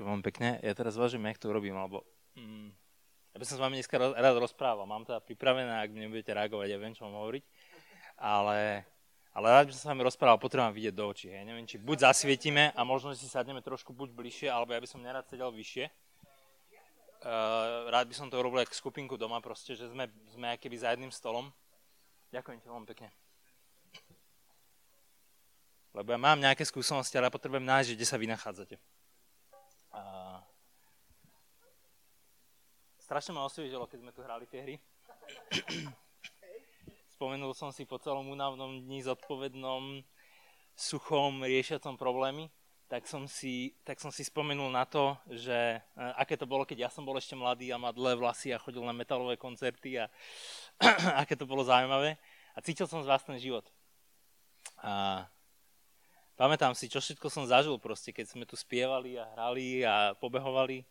Ďakujem veľmi pekne. Ja teraz zvažím, jak to urobím, lebo mm, ja by som s vami dneska rád rozprával. Mám to pripravené, ak mi nebudete reagovať, ja viem, čo mám hovoriť. Ale, ale rád by som s vami rozprával, potrebujem vidieť do očí. Hej. Neviem, či buď zasvietime a možno si sadneme trošku buď bližšie, alebo ja by som nerad sedel vyššie. Uh, rád by som to urobil ako skupinku doma, proste, že sme, sme keby za jedným stolom. Ďakujem ti veľmi pekne. Lebo ja mám nejaké skúsenosti, ale ja potrebujem nájsť, kde sa vy nachádzate. A... Strašne ma osviežilo, keď sme tu hrali tie hry. Spomenul som si po celom únavnom dni zodpovednom, suchom, riešiacom problémy, tak som, si, tak som si spomenul na to, že uh, aké to bolo, keď ja som bol ešte mladý a mal dlhé vlasy a chodil na metalové koncerty a aké to bolo zaujímavé. A cítil som z vás ten život. A pamätám si, čo všetko som zažil proste, keď sme tu spievali a hrali a pobehovali,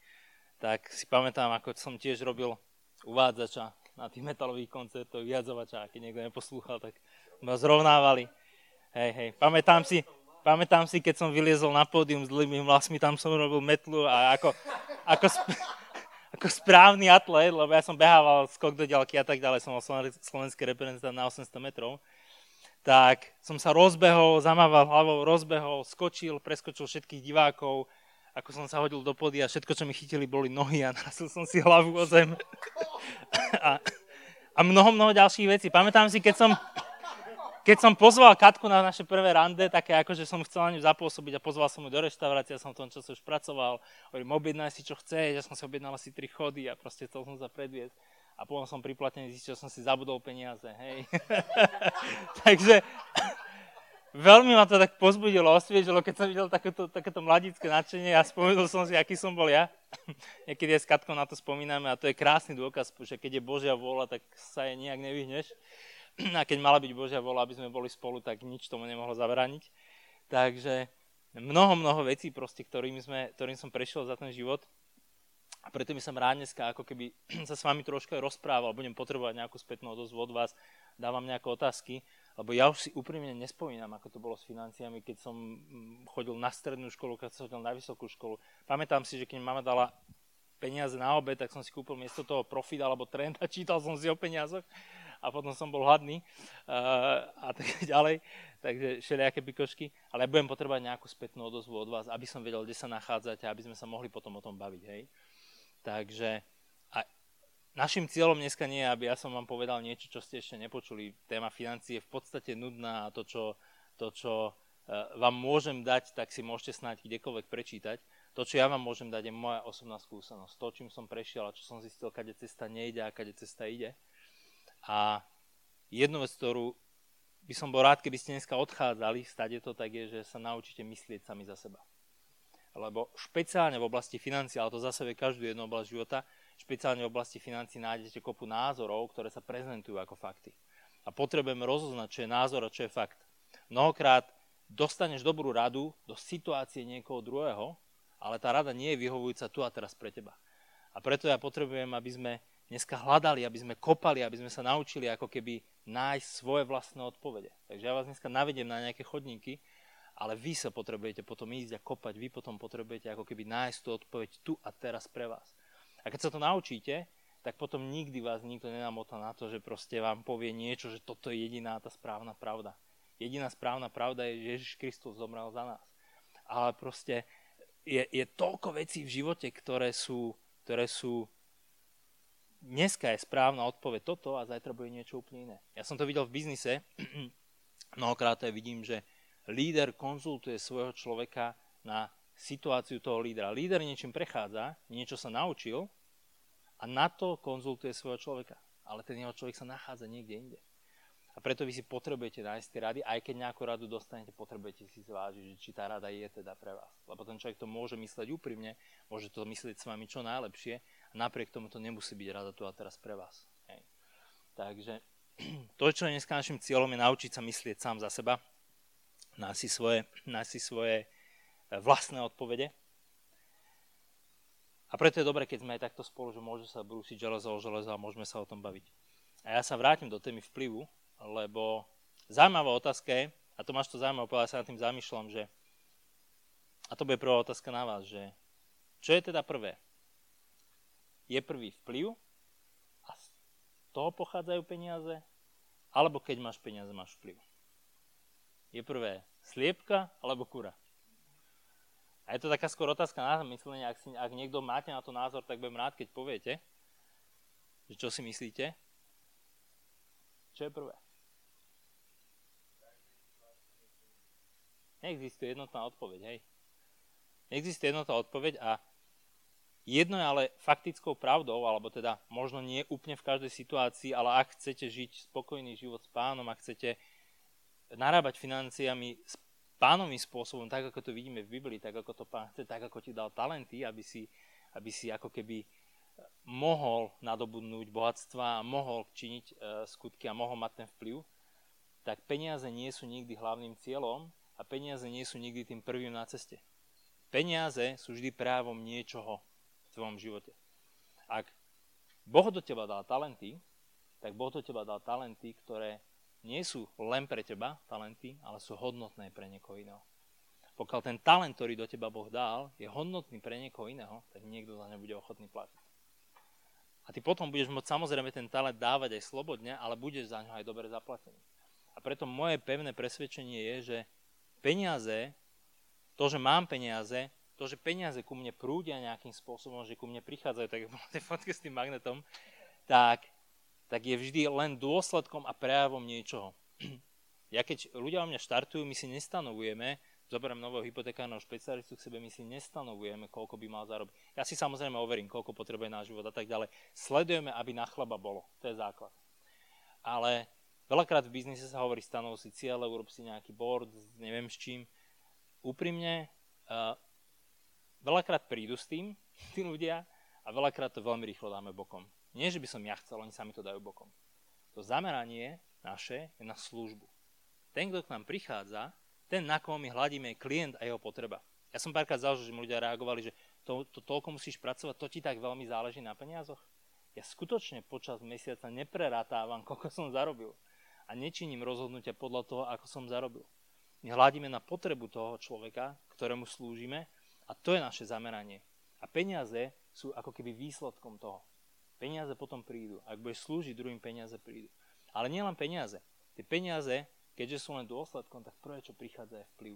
tak si pamätám, ako som tiež robil uvádzača na tých metalových koncertoch, vyjadzovača, a keď niekto neposlúchal, tak ma zrovnávali. Hej, hej, pamätám si, pamätám si, keď som vyliezol na pódium s dlhými vlasmi, tam som robil metlu a ako, ako, sp- ako správny atlet, lebo ja som behával skok do ďalky a tak ďalej, som bol slovenský reprezentant na 800 metrov, tak som sa rozbehol, zamával hlavou, rozbehol, skočil, preskočil všetkých divákov, ako som sa hodil do pody a všetko, čo mi chytili, boli nohy a narazil som si hlavu o zem. a, a mnoho, mnoho ďalších vecí. Pamätám si, keď som, keď som pozval Katku na naše prvé rande, také ako, že som chcel na ňu zapôsobiť a pozval som ju do reštaurácie, ja som v tom čase už pracoval, hovorím, objednaj si, čo chceš, ja som si objednal asi tri chody a proste chcel som sa predviesť a potom som priplatený zistil, že som si zabudol peniaze, hej. Takže veľmi ma to tak pozbudilo, osviežilo, keď som videl takéto, takéto mladické nadšenie a spomenul som si, aký som bol ja. Niekedy aj s Katkou na to spomíname a to je krásny dôkaz, že keď je Božia vôľa, tak sa jej nejak nevyhneš. A keď mala byť Božia vôľa, aby sme boli spolu, tak nič tomu nemohlo zabrániť. Takže mnoho, mnoho vecí, proste, ktorým, sme, ktorým som prešiel za ten život a preto by som rád dneska ako keby sa s vami trošku rozprával, budem potrebovať nejakú spätnú odozvu od vás, dávam nejaké otázky, lebo ja už si úprimne nespomínam, ako to bolo s financiami, keď som mm, chodil na strednú školu, keď som chodil na vysokú školu. Pamätám si, že keď mama dala peniaze na obed, tak som si kúpil miesto toho Profit alebo Trend a čítal som si o peniazoch a potom som bol hladný uh, a tak ďalej. Takže všelijaké pikošky. Ale ja budem potrebovať nejakú spätnú odozvu od vás, aby som vedel, kde sa nachádzate, aby sme sa mohli potom o tom baviť. Hej? Takže a našim cieľom dneska nie je, aby ja som vám povedal niečo, čo ste ešte nepočuli. Téma financie je v podstate nudná a to, čo, to, čo e, vám môžem dať, tak si môžete snáď kdekoľvek prečítať. To, čo ja vám môžem dať, je moja osobná skúsenosť. To, čím som prešiel a čo som zistil, kade cesta nejde a kade cesta ide. A jednu vec, ktorú by som bol rád, keby ste dneska odchádzali, stade to tak je, že sa naučíte myslieť sami za seba lebo špeciálne v oblasti financií, ale to zase je každú jednu oblasť života, špeciálne v oblasti financií nájdete kopu názorov, ktoré sa prezentujú ako fakty. A potrebujeme rozoznať, čo je názor a čo je fakt. Mnohokrát dostaneš dobrú radu do situácie niekoho druhého, ale tá rada nie je vyhovujúca tu a teraz pre teba. A preto ja potrebujem, aby sme dneska hľadali, aby sme kopali, aby sme sa naučili ako keby nájsť svoje vlastné odpovede. Takže ja vás dneska navediem na nejaké chodníky, ale vy sa potrebujete potom ísť a kopať, vy potom potrebujete ako keby nájsť tú odpoveď tu a teraz pre vás. A keď sa to naučíte, tak potom nikdy vás nikto nenamotá na to, že proste vám povie niečo, že toto je jediná tá správna pravda. Jediná správna pravda je, že Ježiš Kristus zomrel za nás. Ale proste je, je toľko vecí v živote, ktoré sú, ktoré sú dneska je správna odpoveď toto a zajtra bude niečo úplne iné. Ja som to videl v biznise, mnohokrát aj vidím, že líder konzultuje svojho človeka na situáciu toho lídra. Líder niečím prechádza, niečo sa naučil a na to konzultuje svojho človeka. Ale ten jeho človek sa nachádza niekde inde. A preto vy si potrebujete nájsť tie rady, aj keď nejakú radu dostanete, potrebujete si zvážiť, či tá rada je teda pre vás. Lebo ten človek to môže mysleť úprimne, môže to myslieť s vami čo najlepšie a napriek tomu to nemusí byť rada tu a teraz pre vás. Hej. Takže to, čo je dneska našim cieľom, je naučiť sa myslieť sám za seba, nájsť si svoje, nájsť si svoje e, vlastné odpovede. A preto je dobré, keď sme aj takto spolu, že môže sa brúsiť železo o železo a môžeme sa o tom baviť. A ja sa vrátim do témy vplyvu, lebo zaujímavá otázka je, a Tomáš to zaujímavé povedal, sa nad tým zamýšľam, že, a to bude prvá otázka na vás, že Čo je teda prvé? Je prvý vplyv a z toho pochádzajú peniaze, alebo keď máš peniaze, máš vplyv. Je prvé sliepka alebo kura. A je to taká skôr otázka na myslenie, ak, si, ak niekto máte na to názor, tak budem rád, keď poviete, že čo si myslíte. Čo je prvé? Neexistuje jednotná odpoveď, hej. Neexistuje jednotná odpoveď a jedno je ale faktickou pravdou, alebo teda možno nie úplne v každej situácii, ale ak chcete žiť spokojný život s pánom, ak chcete narábať financiami pánovým spôsobom, tak ako to vidíme v Biblii, tak ako to pán chce, tak ako ti dal talenty, aby si, aby si ako keby mohol nadobudnúť bohatstva mohol činiť e, skutky a mohol mať ten vplyv, tak peniaze nie sú nikdy hlavným cieľom a peniaze nie sú nikdy tým prvým na ceste. Peniaze sú vždy právom niečoho v tvojom živote. Ak Boh do teba dal talenty, tak Boh do teba dal talenty, ktoré nie sú len pre teba talenty, ale sú hodnotné pre niekoho iného. Pokiaľ ten talent, ktorý do teba Boh dal, je hodnotný pre niekoho iného, tak niekto za ne bude ochotný platiť. A ty potom budeš môcť samozrejme ten talent dávať aj slobodne, ale budeš za ňo aj dobre zaplatený. A preto moje pevné presvedčenie je, že peniaze, to, že mám peniaze, to, že peniaze ku mne prúdia nejakým spôsobom, že ku mne prichádzajú, tak ako tie fotky s tým magnetom, tak tak je vždy len dôsledkom a prejavom niečoho. Ja keď ľudia o mňa štartujú, my si nestanovujeme, zoberiem nového hypotekárneho špecialistu k sebe, my si nestanovujeme, koľko by mal zarobiť. Ja si samozrejme overím, koľko potrebuje náš život a tak ďalej. Sledujeme, aby na chleba bolo. To je základ. Ale veľakrát v biznise sa hovorí, stanov si cieľe, urob si nejaký board, neviem s čím. Úprimne, uh, veľakrát prídu s tým, tí ľudia, a veľakrát to veľmi rýchlo dáme bokom. Nie, že by som ja chcel, oni sami to dajú bokom. To zameranie naše je na službu. Ten, kto k nám prichádza, ten, na koho my hľadíme, je klient a jeho potreba. Ja som párkrát zažil, že mi ľudia reagovali, že to, to toľko musíš pracovať, to ti tak veľmi záleží na peniazoch. Ja skutočne počas mesiaca neprerátávam, koľko som zarobil. A nečiním rozhodnutia podľa toho, ako som zarobil. My hľadíme na potrebu toho človeka, ktorému slúžime a to je naše zameranie. A peniaze sú ako keby výsledkom toho. Peniaze potom prídu. Ak budeš slúžiť druhým, peniaze prídu. Ale nielen peniaze. Tie peniaze, keďže sú len dôsledkom, tak prvé, čo prichádza, je vplyv.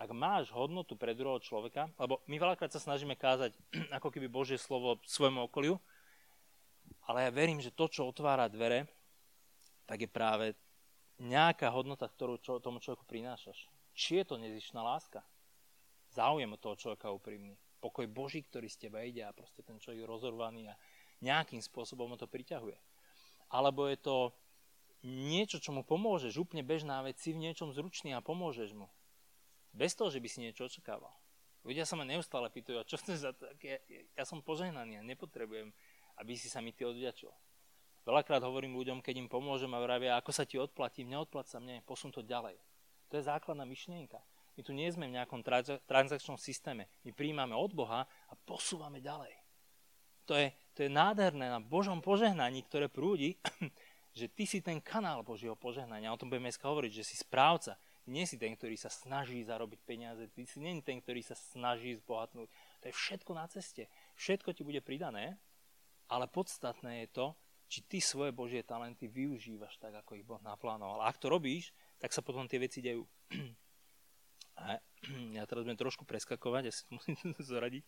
Ak máš hodnotu pre druhého človeka, lebo my veľakrát sa snažíme kázať ako keby Božie slovo svojmu okoliu, ale ja verím, že to, čo otvára dvere, tak je práve nejaká hodnota, ktorú čo, tomu človeku prinášaš. Či je to nezišná láska? Záujem od toho človeka úprimný. Pokoj Boží, ktorý z teba ide a proste ten človek je rozorvaný a nejakým spôsobom ho to priťahuje. Alebo je to niečo, čo mu pomôžeš, úplne bežná vec, si v niečom zručný a pomôžeš mu. Bez toho, že by si niečo očakával. Ľudia sa ma neustále pýtajú, a čo chceš za to? Ja, ja som požehnaný a nepotrebujem, aby si sa mi ty odvďačil. Veľakrát hovorím ľuďom, keď im pomôžem a vravia, ako sa ti odplatím, neodplat sa mne, posun to ďalej. To je základná myšlienka. My tu nie sme v nejakom transakčnom systéme. My príjmame od Boha a posúvame ďalej. To je, to je nádherné na Božom požehnaní, ktoré prúdi, že ty si ten kanál Božieho požehnania. O tom budeme dneska hovoriť, že si správca. Nie si ten, ktorý sa snaží zarobiť peniaze, ty si nie ten, ktorý sa snaží zbohatnúť. To je všetko na ceste. Všetko ti bude pridané, ale podstatné je to, či ty svoje Božie talenty využívaš tak, ako ich Boh naplánoval. A ak to robíš, tak sa potom tie veci dejú. Ja teraz budem trošku preskakovať, ja si musím zoradiť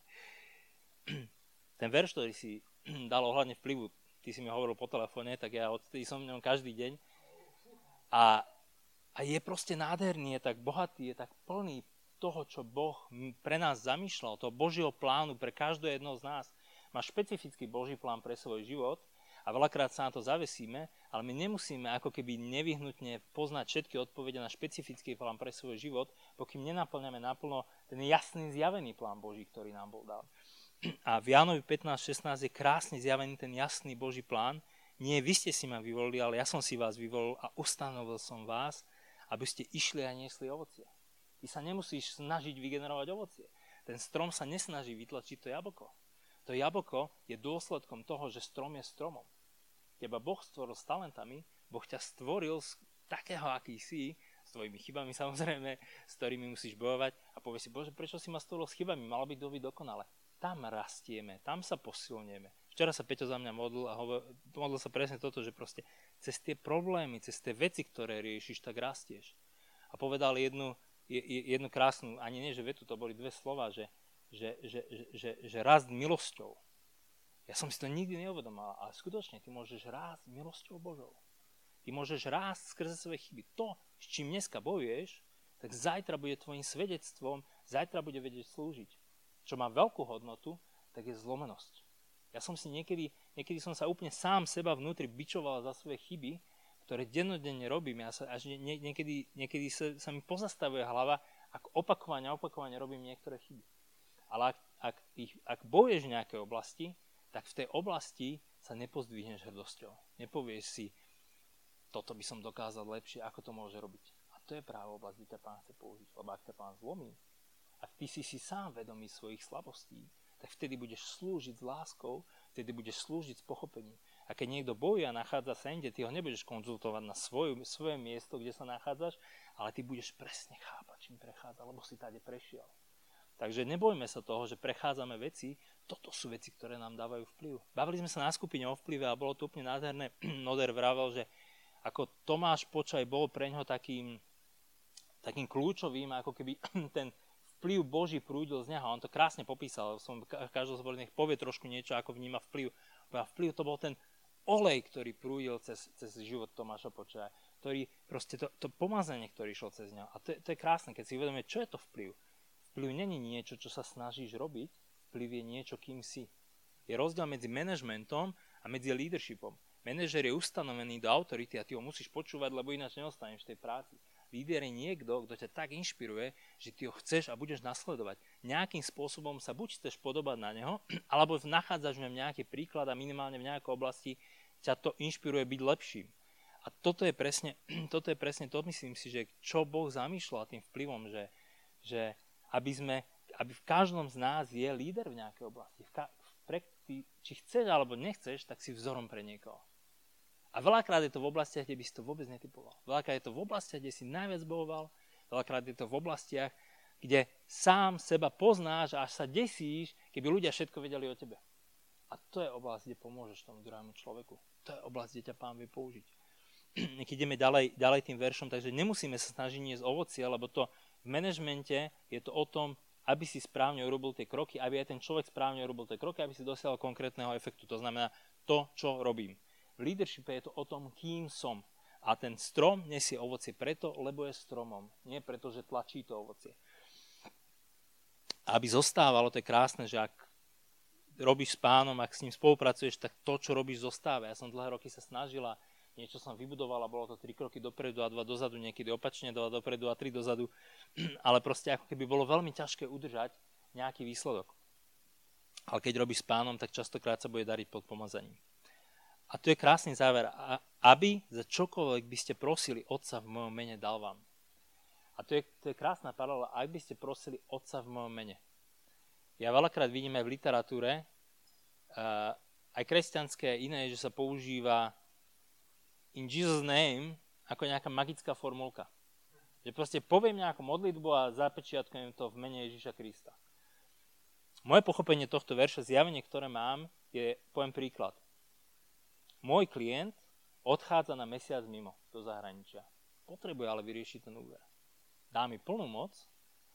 ten verš, ktorý si dal ohľadne vplyvu, ty si mi hovoril po telefóne, tak ja odtedy som v ňom každý deň. A, a je proste nádherný, je tak bohatý, je tak plný toho, čo Boh pre nás zamýšľal, toho Božieho plánu pre každého jedného z nás. Má špecifický Boží plán pre svoj život a veľakrát sa na to zavesíme, ale my nemusíme ako keby nevyhnutne poznať všetky odpovede na špecifický plán pre svoj život, pokým nenaplňame naplno ten jasný zjavený plán Boží, ktorý nám bol dal. A v Jánovi 15.16 je krásne zjavený ten jasný Boží plán. Nie vy ste si ma vyvolili, ale ja som si vás vyvolil a ustanovil som vás, aby ste išli a niesli ovocie. Ty sa nemusíš snažiť vygenerovať ovocie. Ten strom sa nesnaží vytlačiť to jablko. To jablko je dôsledkom toho, že strom je stromom. Teba Boh stvoril s talentami, Boh ťa stvoril z takého, aký si, z tvojimi chybami samozrejme, s ktorými musíš bojovať a povie si, Bože, prečo si ma stolo s chybami, malo byť doby dokonale. Tam rastieme, tam sa posilnieme. Včera sa Peťo za mňa modlil a hovor, modlil sa presne toto, že proste cez tie problémy, cez tie veci, ktoré riešiš, tak rastieš. A povedal jednu, jednu krásnu, ani nie, že vetu, to boli dve slova, že, že, že, že, že, že rast milosťou. Ja som si to nikdy neuvedomal, ale skutočne ty môžeš rásť milosťou Božou. Ty môžeš rásť skrze svoje chyby. To, s čím dneska bojuješ, tak zajtra bude tvojim svedectvom, zajtra bude vedieť slúžiť. Čo má veľkú hodnotu, tak je zlomenosť. Ja som si niekedy, niekedy som sa úplne sám seba vnútri bičoval za svoje chyby, ktoré dennodenne robím. Ja sa, až nie, niekedy, niekedy sa, sa mi pozastavuje hlava, ak opakovane, opakovane robím niektoré chyby. Ale ak, ak, ich, ak bojuješ v nejakej oblasti, tak v tej oblasti sa nepozdvihneš hrdosťou. Nepovieš si, toto by som dokázal lepšie, ako to môže robiť. A to je práve oblasť, kde ťa pán chce použiť. Lebo ak ťa pán zlomí, a ty si si sám vedomý svojich slabostí, tak vtedy budeš slúžiť s láskou, vtedy budeš slúžiť s pochopením. A keď niekto bojuje a nachádza sa inde, ty ho nebudeš konzultovať na svoju, svoje miesto, kde sa nachádzaš, ale ty budeš presne chápať, čím prechádza, lebo si tady prešiel. Takže nebojme sa toho, že prechádzame veci, toto sú veci, ktoré nám dávajú vplyv. Bavili sme sa na skupine o vplyve a bolo to úplne nádherné. Noder vravel, že ako Tomáš Počaj bol pre ňoho takým, takým kľúčovým, ako keby ten vplyv Boží prúdil z neho. On to krásne popísal. Som každý zbor, nech povie trošku niečo, ako vníma vplyv. A vplyv to bol ten olej, ktorý prúdil cez, cez život Tomáša Počaja. Ktorý, proste to, to pomazanie, ktorý išlo cez neho. A to, to je krásne, keď si uvedomíme, čo je to vplyv. Vplyv není niečo, čo sa snažíš robiť, vplyv je niečo, kým si. Je rozdiel medzi manažmentom a medzi leadershipom. Manažer je ustanovený do autority a ty ho musíš počúvať, lebo ináč neostaneš v tej práci. Je niekto, kto ťa tak inšpiruje, že ty ho chceš a budeš nasledovať. Nejakým spôsobom sa buď chceš podobať na neho, alebo nachádzaš v ňom nejaký príklad a minimálne v nejakej oblasti ťa to inšpiruje byť lepším. A toto je presne, toto je presne to, myslím si, že čo Boh zamýšľa tým vplyvom, že, že aby, sme, aby v každom z nás je líder v nejakej oblasti. V ka- pre, ty, či chceš alebo nechceš, tak si vzorom pre niekoho. A veľakrát je to v oblastiach, kde by si to vôbec netypoval. Veľakrát je to v oblastiach, kde si najviac bojoval, veľakrát je to v oblastiach, kde sám seba poznáš a až sa desíš, keby ľudia všetko vedeli o tebe. A to je oblasť, kde pomôžeš tomu druhému človeku. To je oblasť, kde ťa pán vie použiť. Keď ideme ďalej, ďalej tým veršom, takže nemusíme sa snažiť niesť ovocie, lebo to v manažmente je to o tom, aby si správne urobil tie kroky, aby aj ten človek správne urobil tie kroky, aby si dosiahol konkrétneho efektu. To znamená to, čo robím. V leadershipe je to o tom, kým som. A ten strom nesie ovocie preto, lebo je stromom. Nie preto, že tlačí to ovocie. Aby zostávalo, to je krásne, že ak robíš s pánom, ak s ním spolupracuješ, tak to, čo robíš, zostáva. Ja som dlhé roky sa snažila, niečo som vybudovala, bolo to tri kroky dopredu a dva dozadu, niekedy opačne, dva dopredu a tri dozadu, ale proste ako keby bolo veľmi ťažké udržať nejaký výsledok. Ale keď robíš s pánom, tak častokrát sa bude dariť pod pomazaním. A tu je krásny záver. Aby za čokoľvek by ste prosili Otca v mojom mene, dal vám. A to je, to je krásna paralela. Ak by ste prosili Otca v mojom mene. Ja veľakrát vidím aj v literatúre, uh, aj kresťanské iné, že sa používa in Jesus name ako nejaká magická formulka. Že proste poviem nejakú modlitbu a zapečiatkujem to v mene Ježiša Krista. Moje pochopenie tohto verša, zjavenie, ktoré mám, je, poviem príklad. Môj klient odchádza na mesiac mimo do zahraničia. Potrebuje ale vyriešiť ten úver. Dá mi plnú moc,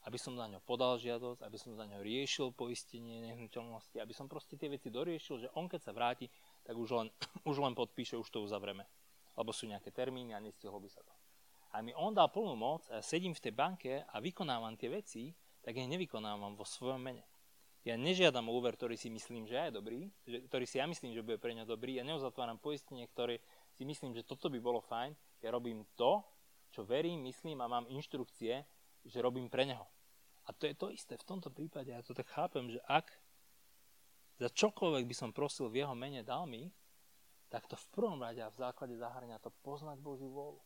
aby som za ňo podal žiadosť, aby som za ňo riešil poistenie nehnuteľnosti, aby som proste tie veci doriešil, že on keď sa vráti, tak už len, už len podpíše, už to uzavreme. Lebo sú nejaké termíny a nestihlo by sa to. A mi on dal plnú moc a ja sedím v tej banke a vykonávam tie veci, tak ich nevykonávam vo svojom mene. Ja nežiadam úver, ktorý si myslím, že je dobrý, že, ktorý si ja myslím, že bude pre ňa dobrý. Ja neuzatváram poistenie, ktoré si myslím, že toto by bolo fajn. Ja robím to, čo verím, myslím a mám inštrukcie, že robím pre neho. A to je to isté v tomto prípade. Ja to tak chápem, že ak za čokoľvek by som prosil v jeho mene dal mi, tak to v prvom rade a v základe zahrania to poznať Božiu vôľu.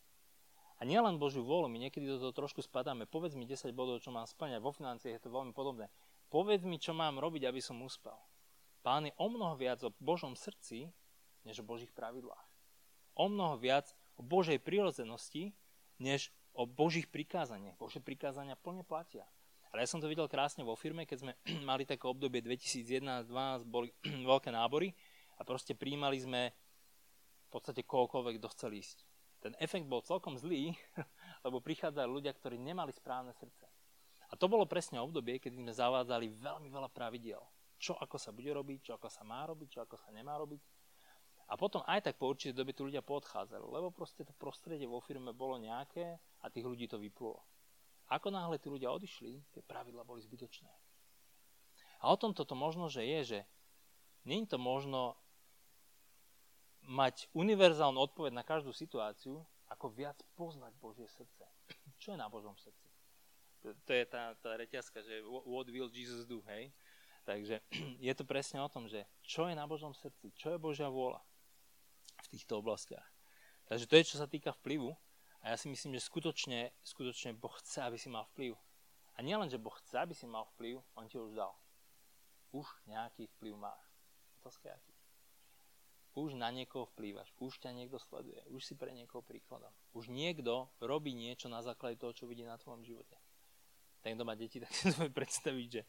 A nielen Božiu vôľu, my niekedy do toho trošku spadáme. Povedz mi 10 bodov, čo mám splňať. Vo financiách je to veľmi podobné. Povedz mi, čo mám robiť, aby som uspel. Pán je o mnoho viac o Božom srdci, než o Božích pravidlách. O mnoho viac o Božej prírodzenosti, než o Božích prikázaniach. Bože prikázania plne platia. Ale ja som to videl krásne vo firme, keď sme mali také obdobie 2011-2012, boli veľké nábory a proste príjmali sme v podstate kohokoľvek, kto chcel ísť. Ten efekt bol celkom zlý, lebo prichádzali ľudia, ktorí nemali správne srdce. A to bolo presne obdobie, keď sme zavádzali veľmi veľa pravidiel. Čo ako sa bude robiť, čo ako sa má robiť, čo ako sa nemá robiť. A potom aj tak po určitej dobe tu ľudia podchádzali, lebo proste to prostredie vo firme bolo nejaké a tých ľudí to vyplulo. Ako náhle tí ľudia odišli, tie pravidla boli zbytočné. A o tom toto možno, že je, že nie je to možno mať univerzálnu odpoveď na každú situáciu, ako viac poznať Božie srdce. Čo je na Božom srdci? To je tá, tá reťazka, že what will Jesus do, hej? Takže je to presne o tom, že čo je na Božom srdci, čo je Božia vôľa v týchto oblastiach. Takže to je, čo sa týka vplyvu. A ja si myslím, že skutočne, skutočne Boh chce, aby si mal vplyv. A nie len, že Boh chce, aby si mal vplyv, On ti už dal. Už nejaký vplyv máš. Otázka aký. Už na niekoho vplývaš, už ťa niekto sleduje, už si pre niekoho príkladom. Už niekto robí niečo na základe toho, čo vidí na tvojom živote. Ten, kto má deti, tak si to predstaviť, že,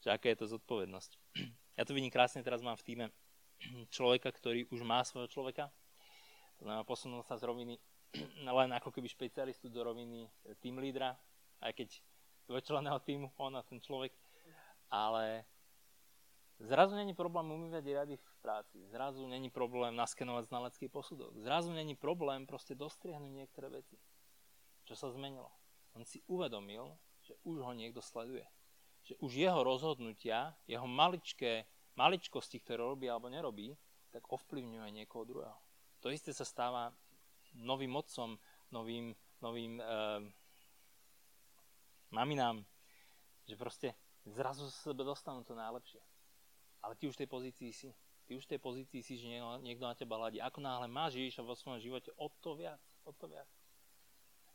že aká je to zodpovednosť. Ja to vidím krásne, teraz mám v týme človeka, ktorý už má svojho človeka. To znamená, posunul sa z roviny len ako keby špecialistu do roviny tým lídra, aj keď dvojčleného týmu, on a ten človek. Ale zrazu není problém umývať rady v práci. Zrazu není problém naskenovať znalecký posudok. Zrazu není problém proste dostriahnuť niektoré veci. Čo sa zmenilo? On si uvedomil, že už ho niekto sleduje. Že už jeho rozhodnutia, jeho maličké, maličkosti, ktoré robí alebo nerobí, tak ovplyvňuje niekoho druhého. To isté sa stáva novým otcom, novým, novým uh, maminám, že proste zrazu sa sebe dostanú to najlepšie. Ale ty už v tej pozícii si. Ty už v tej pozícii si, že niekto na teba hľadí. Ako náhle máš Ježiša vo svojom živote, o to viac, o to viac.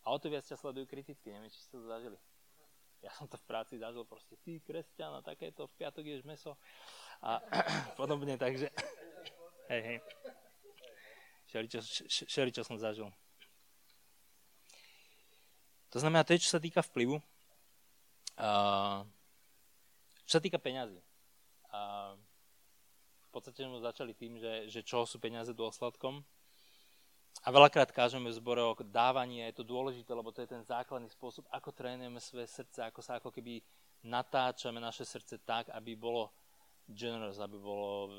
A o to viac ťa sledujú kriticky, neviem, či ste to zažili. Ja som to v práci zažil proste, ty kresťan a takéto, v piatok ješ meso a podobne, takže hej, hej všeličo som zažil. To znamená, to je, čo sa týka vplyvu. Uh, čo sa týka peňazí. Uh, v podstate sme začali tým, že, že čo sú peniaze dôsledkom. A veľakrát kážeme v zbore o dávaní a je to dôležité, lebo to je ten základný spôsob, ako trénujeme svoje srdce, ako sa ako keby natáčame naše srdce tak, aby bolo generous, aby bolo e,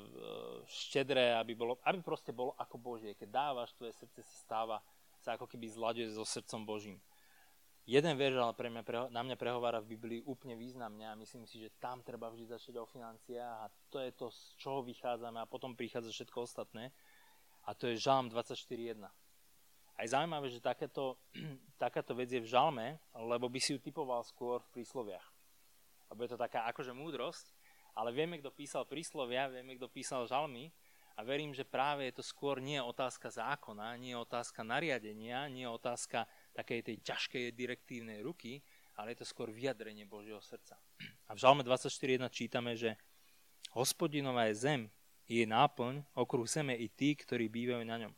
štedré, aby, bolo, aby proste bolo ako Božie. Keď dávaš, tvoje srdce sa stáva, sa ako keby zľaduje so srdcom Božím. Jeden verš ale pre mňa, na mňa prehovára v Biblii úplne významne a myslím si, že tam treba vždy začať o financiách a to je to, z čoho vychádzame a potom prichádza všetko ostatné. A to je Žalm 24.1. A je zaujímavé, že takéto, takáto vec je v Žalme, lebo by si ju typoval skôr v prísloviach. Lebo je to taká akože múdrosť, ale vieme, kto písal príslovia, vieme, kto písal žalmy a verím, že práve je to skôr nie otázka zákona, nie otázka nariadenia, nie otázka takej tej ťažkej direktívnej ruky, ale je to skôr vyjadrenie Božieho srdca. A v Žalme 24.1 čítame, že hospodinová je zem, je náplň, okruh zeme i tí, ktorí bývajú na ňom.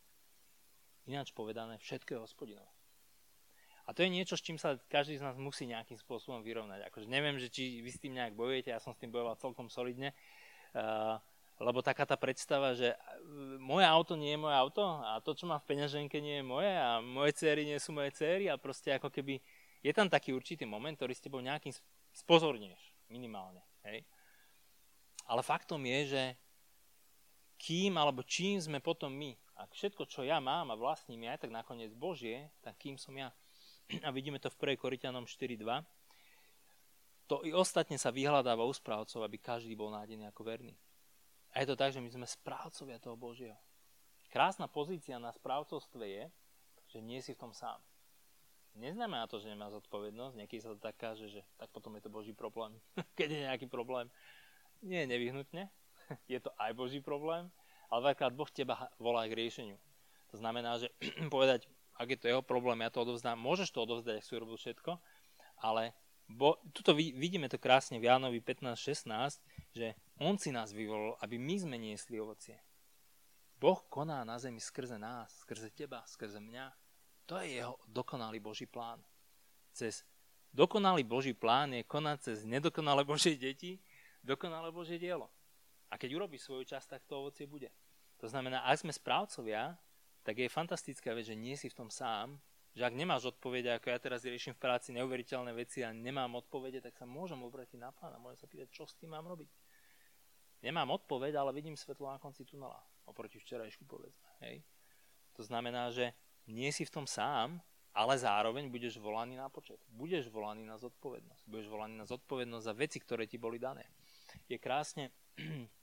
Ináč povedané, všetko je hospodinové. A to je niečo, s čím sa každý z nás musí nejakým spôsobom vyrovnať. Akože neviem, že či vy s tým nejak bojujete, ja som s tým bojoval celkom solidne, uh, lebo taká tá predstava, že moje auto nie je moje auto a to, čo mám v peňaženke, nie je moje a moje céry nie sú moje céry a proste ako keby je tam taký určitý moment, ktorý s tebou nejakým spozornieš, minimálne. Hej? Ale faktom je, že kým alebo čím sme potom my, ak všetko, čo ja mám a vlastním je aj tak nakoniec Božie, tak kým som ja a vidíme to v 1. Korintianom 4.2, to i ostatne sa vyhľadáva u správcov, aby každý bol nádený ako verný. A je to tak, že my sme správcovia toho Božieho. Krásna pozícia na správcovstve je, že nie si v tom sám. Neznamená to, že nemá zodpovednosť, niekedy sa to tak káže, že tak potom je to Boží problém. Keď je nejaký problém, nie nevyhnutne, je to aj Boží problém, ale veľakrát Boh teba volá k riešeniu. To znamená, že povedať, ak je to jeho problém, ja to odovzdám. Môžeš to odovzdať, ak si urobil všetko, ale bo, tuto vidíme to krásne v Jánovi 15.16, že on si nás vyvolil, aby my sme niesli ovocie. Boh koná na zemi skrze nás, skrze teba, skrze mňa. To je jeho dokonalý Boží plán. cez dokonalý Boží plán je konať cez nedokonalé Božie deti dokonalé Božie dielo. A keď urobí svoju časť, tak to ovocie bude. To znamená, ak sme správcovia, tak je fantastická vec, že nie si v tom sám, že ak nemáš odpovede, ako ja teraz riešim v práci neuveriteľné veci a nemám odpovede, tak sa môžem obrátiť na pána, môžem sa pýtať, čo s tým mám robiť. Nemám odpoveď, ale vidím svetlo na konci tunela, oproti včerajšku povedzme. Hej? To znamená, že nie si v tom sám, ale zároveň budeš volaný na počet. Budeš volaný na zodpovednosť. Budeš volaný na zodpovednosť za veci, ktoré ti boli dané. Je krásne,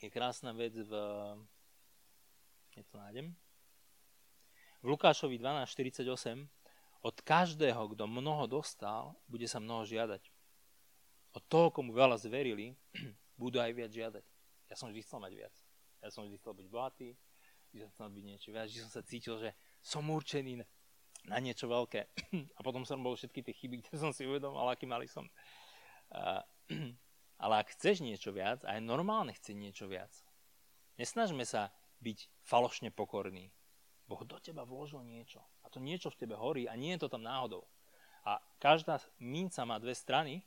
je krásna vec v... Je to nájdem? V Lukášovi 12.48 od každého, kto mnoho dostal, bude sa mnoho žiadať. Od toho, komu veľa zverili, budú aj viac žiadať. Ja som vždy chcel mať viac. Ja som vždy chcel byť bohatý, vždy som chcel byť niečo viac, vždy som sa cítil, že som určený na niečo veľké. A potom som bol všetky tie chyby, ktoré som si uvedomil, aký malý som. Ale ak chceš niečo viac, a je normálne chcieť niečo viac, nesnažme sa byť falošne pokorní. Boh do teba vložil niečo. A to niečo v tebe horí a nie je to tam náhodou. A každá minca má dve strany.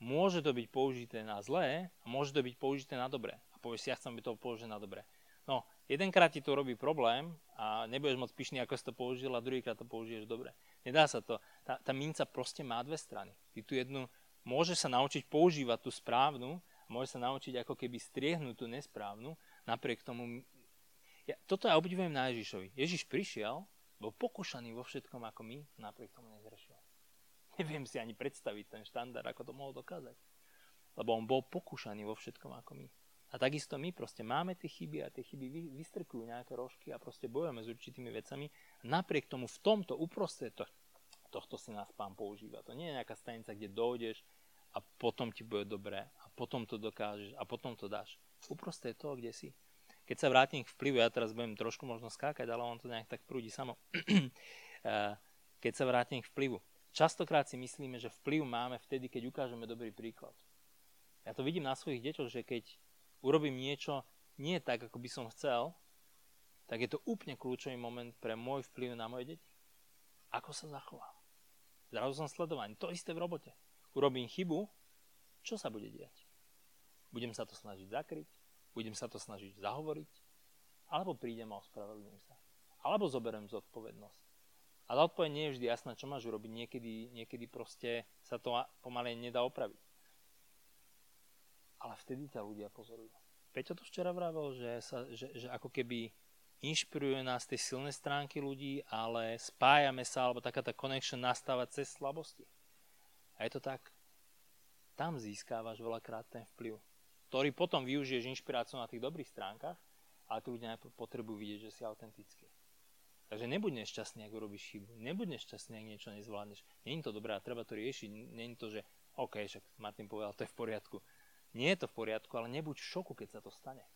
Môže to byť použité na zlé a môže to byť použité na dobré. A povieš si, ja chcem byť to použiť na dobré. No, jedenkrát ti to robí problém a nebudeš moc pyšný, ako si to použil a druhýkrát to použiješ dobre. Nedá sa to. Tá, tá minca proste má dve strany. Ty tu jednu môže sa naučiť používať tú správnu, môže sa naučiť ako keby striehnúť tú nesprávnu, napriek tomu... Ja, toto ja obdivujem na Ježišovi. Ježiš prišiel, bol pokúšaný vo všetkom ako my, napriek tomu nezrešil. Neviem si ani predstaviť ten štandard, ako to mohol dokázať. Lebo on bol pokúšaný vo všetkom ako my. A takisto my proste máme tie chyby a tie chyby vystrkujú nejaké rožky a proste bojujeme s určitými vecami. Napriek tomu v tomto uprostred tohto si nás pán používa. To nie je nejaká stanica, kde dojdeš a potom ti bude dobré a potom to dokážeš a potom to dáš. Uprostred toho, kde si. Keď sa vrátim k vplyvu, ja teraz budem trošku možno skákať, ale on to nejak tak prúdi samo. Eh, keď sa vrátim k vplyvu. Častokrát si myslíme, že vplyv máme vtedy, keď ukážeme dobrý príklad. Ja to vidím na svojich deťoch, že keď urobím niečo nie tak, ako by som chcel, tak je to úplne kľúčový moment pre môj vplyv na moje deti. Ako sa zachovám. Zrazu som sledovaný. To isté v robote. Urobím chybu, čo sa bude diať? Budem sa to snažiť zakryť? Budem sa to snažiť zahovoriť? Alebo prídem a ospravedlním sa? Alebo zoberiem zodpovednosť? A tá odpoveď nie je vždy jasná, čo máš urobiť. Niekedy, niekedy proste sa to pomaly nedá opraviť. Ale vtedy ťa ľudia pozorujú. Peťo to včera vravel, že, sa, že, že ako keby inšpiruje nás tie silné stránky ľudí, ale spájame sa, alebo taká tá connection nastáva cez slabosti. A je to tak. Tam získávaš veľakrát ten vplyv, ktorý potom využiješ inšpiráciu na tých dobrých stránkach, ale tí ľudia potrebujú vidieť, že si autentický. Takže nebuď nešťastný, ak urobíš chybu. Nebuď nešťastný, ak niečo nezvládneš. Není to dobré a treba to riešiť. Není to, že OK, však Martin povedal, to je v poriadku. Nie je to v poriadku, ale nebuď v šoku, keď sa to stane.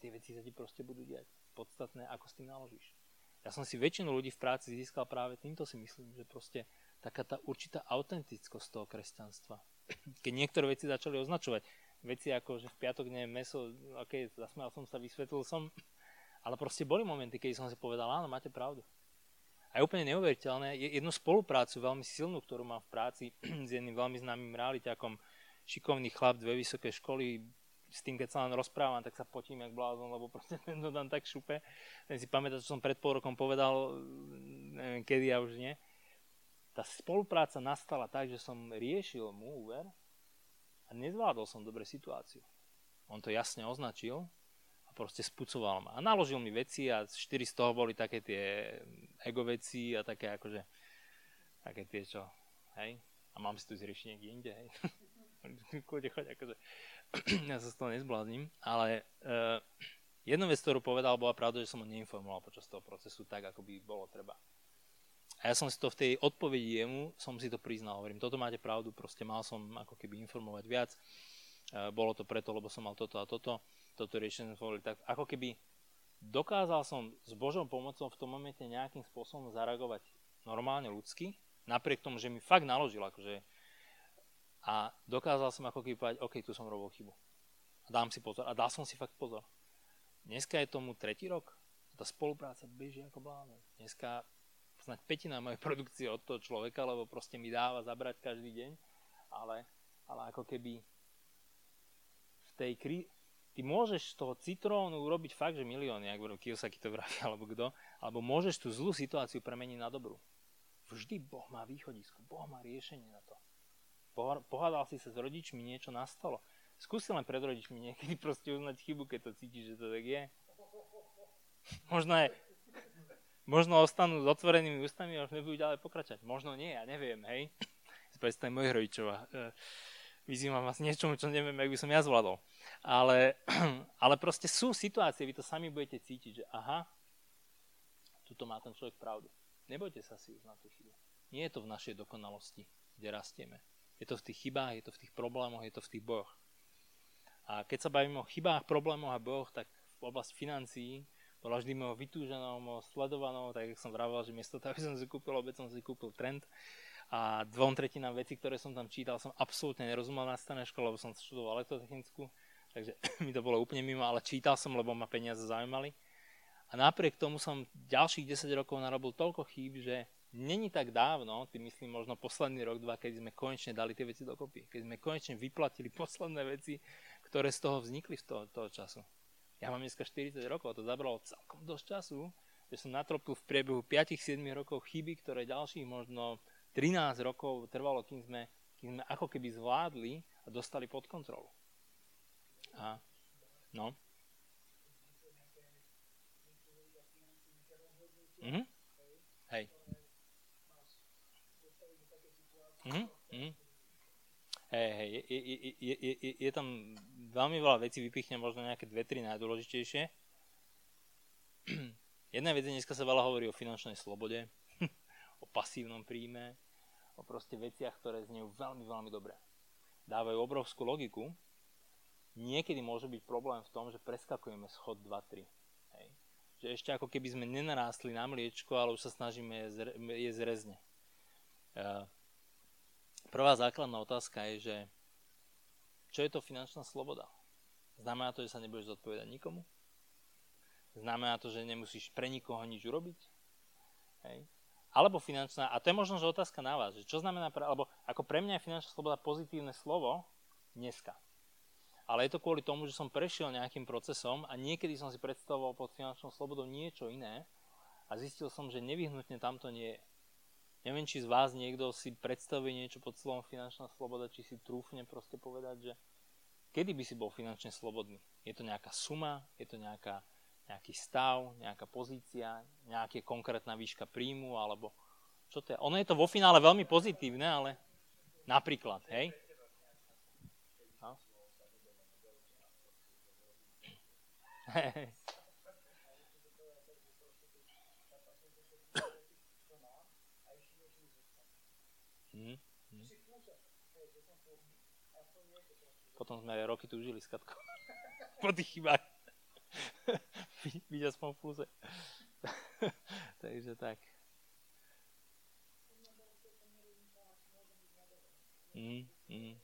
Tie veci sa ti proste budú diať podstatné, ako s tým naložíš. Ja som si väčšinu ľudí v práci získal práve týmto si myslím, že proste taká tá určitá autentickosť toho kresťanstva. Keď niektoré veci začali označovať, veci ako, že v piatok je meso, ok, zasmial som sa, vysvetlil som, ale proste boli momenty, keď som si povedal, áno, máte pravdu. A je úplne neuveriteľné, je jednu spoluprácu veľmi silnú, ktorú mám v práci s jedným veľmi známym realiťakom, šikovný chlap, dve vysoké školy, s tým, keď sa len rozprávam, tak sa potím jak blázon, lebo proste ten to tam tak šupe. Ten si pamätá, čo som pred pol rokom povedal, neviem kedy ja už nie. Tá spolupráca nastala tak, že som riešil mu úver a nezvládol som dobre situáciu. On to jasne označil a proste spucoval ma. A naložil mi veci a štyri z toho boli také tie ego veci a také akože také tie čo, hej, a mám si tu zriešiť niekde inde, hej. Kľudne choď, akože ja sa z toho nezblázním, ale uh, jednu vec, ktorú povedal, bola pravda, že som ho neinformoval počas toho procesu tak, ako by bolo treba. A ja som si to v tej odpovedi jemu, som si to priznal, hovorím, toto máte pravdu, proste mal som ako keby informovať viac, uh, bolo to preto, lebo som mal toto a toto, toto riešenie som tak, ako keby dokázal som s Božou pomocou v tom momente nejakým spôsobom zareagovať normálne ľudsky, napriek tomu, že mi fakt naložil, akože a dokázal som ako keby povedať, OK, tu som robil chybu. A dám si pozor. A dal som si fakt pozor. Dneska je tomu tretí rok. Tá spolupráca beží ako blázen. Dneska snať petina mojej produkcie od toho človeka, lebo proste mi dáva zabrať každý deň, ale, ale ako keby v tej krí... Ty môžeš z toho citrónu urobiť fakt, že milióny, ak Kiyosaki to vraví, alebo kto, alebo môžeš tú zlú situáciu premeniť na dobrú. Vždy Boh má východisko, Boh má riešenie na to. Pohádal si sa s rodičmi, niečo nastalo. Skúsi len pred rodičmi niekedy proste uznať chybu, keď to cítiš, že to tak je. Možno aj, možno ostanú s otvorenými ústami a už nebudú ďalej pokračovať. Možno nie, ja neviem, hej. Si predstavím mojich rodičov a e, vyzývam vás niečomu, čo neviem, jak by som ja zvládol. Ale, ale proste sú situácie, vy to sami budete cítiť, že aha, tuto má ten človek pravdu. Nebojte sa si uznať tú chybu. Nie je to v našej dokonalosti, kde rastieme. Je to v tých chybách, je to v tých problémoch, je to v tých bojoch. A keď sa bavíme o chybách, problémoch a bojoch, tak v oblasti financií bola vždy mojou vytúženou, mojou sledovanou, tak jak som vravel, že miesto toho, aby som si kúpil obec, som si kúpil trend a dvom tretinám veci, ktoré som tam čítal, som absolútne nerozumel na stane škole, lebo som študoval elektrotechnickú, takže mi to bolo úplne mimo, ale čítal som, lebo ma peniaze zaujímali. A napriek tomu som ďalších 10 rokov narobil toľko chýb, že není tak dávno, tým myslím možno posledný rok, dva, keď sme konečne dali tie veci dokopy. Keď sme konečne vyplatili posledné veci, ktoré z toho vznikli z toho, toho času. Ja mám dneska 40 rokov, to zabralo celkom dosť času, že som natropil v priebehu 5-7 rokov chyby, ktoré ďalších možno 13 rokov trvalo, kým sme, kým sme ako keby zvládli a dostali pod kontrolu. A, no. Mhm. Hej. Mhm. Mhm. Hej, hej, je, je, je, je, je tam veľmi veľa vecí, vypichne možno nejaké dve, tri najdôležitejšie. Jedna vec, dneska sa veľa hovorí o finančnej slobode, o pasívnom príjme, o proste veciach, ktoré znejú veľmi, veľmi dobre. Dávajú obrovskú logiku. Niekedy môže byť problém v tom, že preskakujeme schod 2-3. Hej. Že ešte ako keby sme nenarástli na mliečko, ale už sa snažíme jesť rezne. Uh, Prvá základná otázka je, že čo je to finančná sloboda? Znamená to, že sa nebudeš zodpovedať nikomu? Znamená to, že nemusíš pre nikoho nič urobiť? Hej. Alebo finančná, a to je možno, že otázka na vás, že čo znamená, pre, alebo ako pre mňa je finančná sloboda pozitívne slovo dneska. Ale je to kvôli tomu, že som prešiel nejakým procesom a niekedy som si predstavoval pod finančnou slobodou niečo iné a zistil som, že nevyhnutne tamto nie je. Neviem, či z vás niekto si predstavuje niečo pod slovom finančná sloboda, či si trúfne proste povedať, že kedy by si bol finančne slobodný. Je to nejaká suma, je to nejaká, nejaký stav, nejaká pozícia, nejaká konkrétna výška príjmu, alebo čo to je. Ono je to vo finále veľmi pozitívne, ale napríklad, hej? No? Mm. Potom sme aj roky túžili s Katkou. po tých chybách. Byť aspoň v pluse. Takže tak. Mm, mm.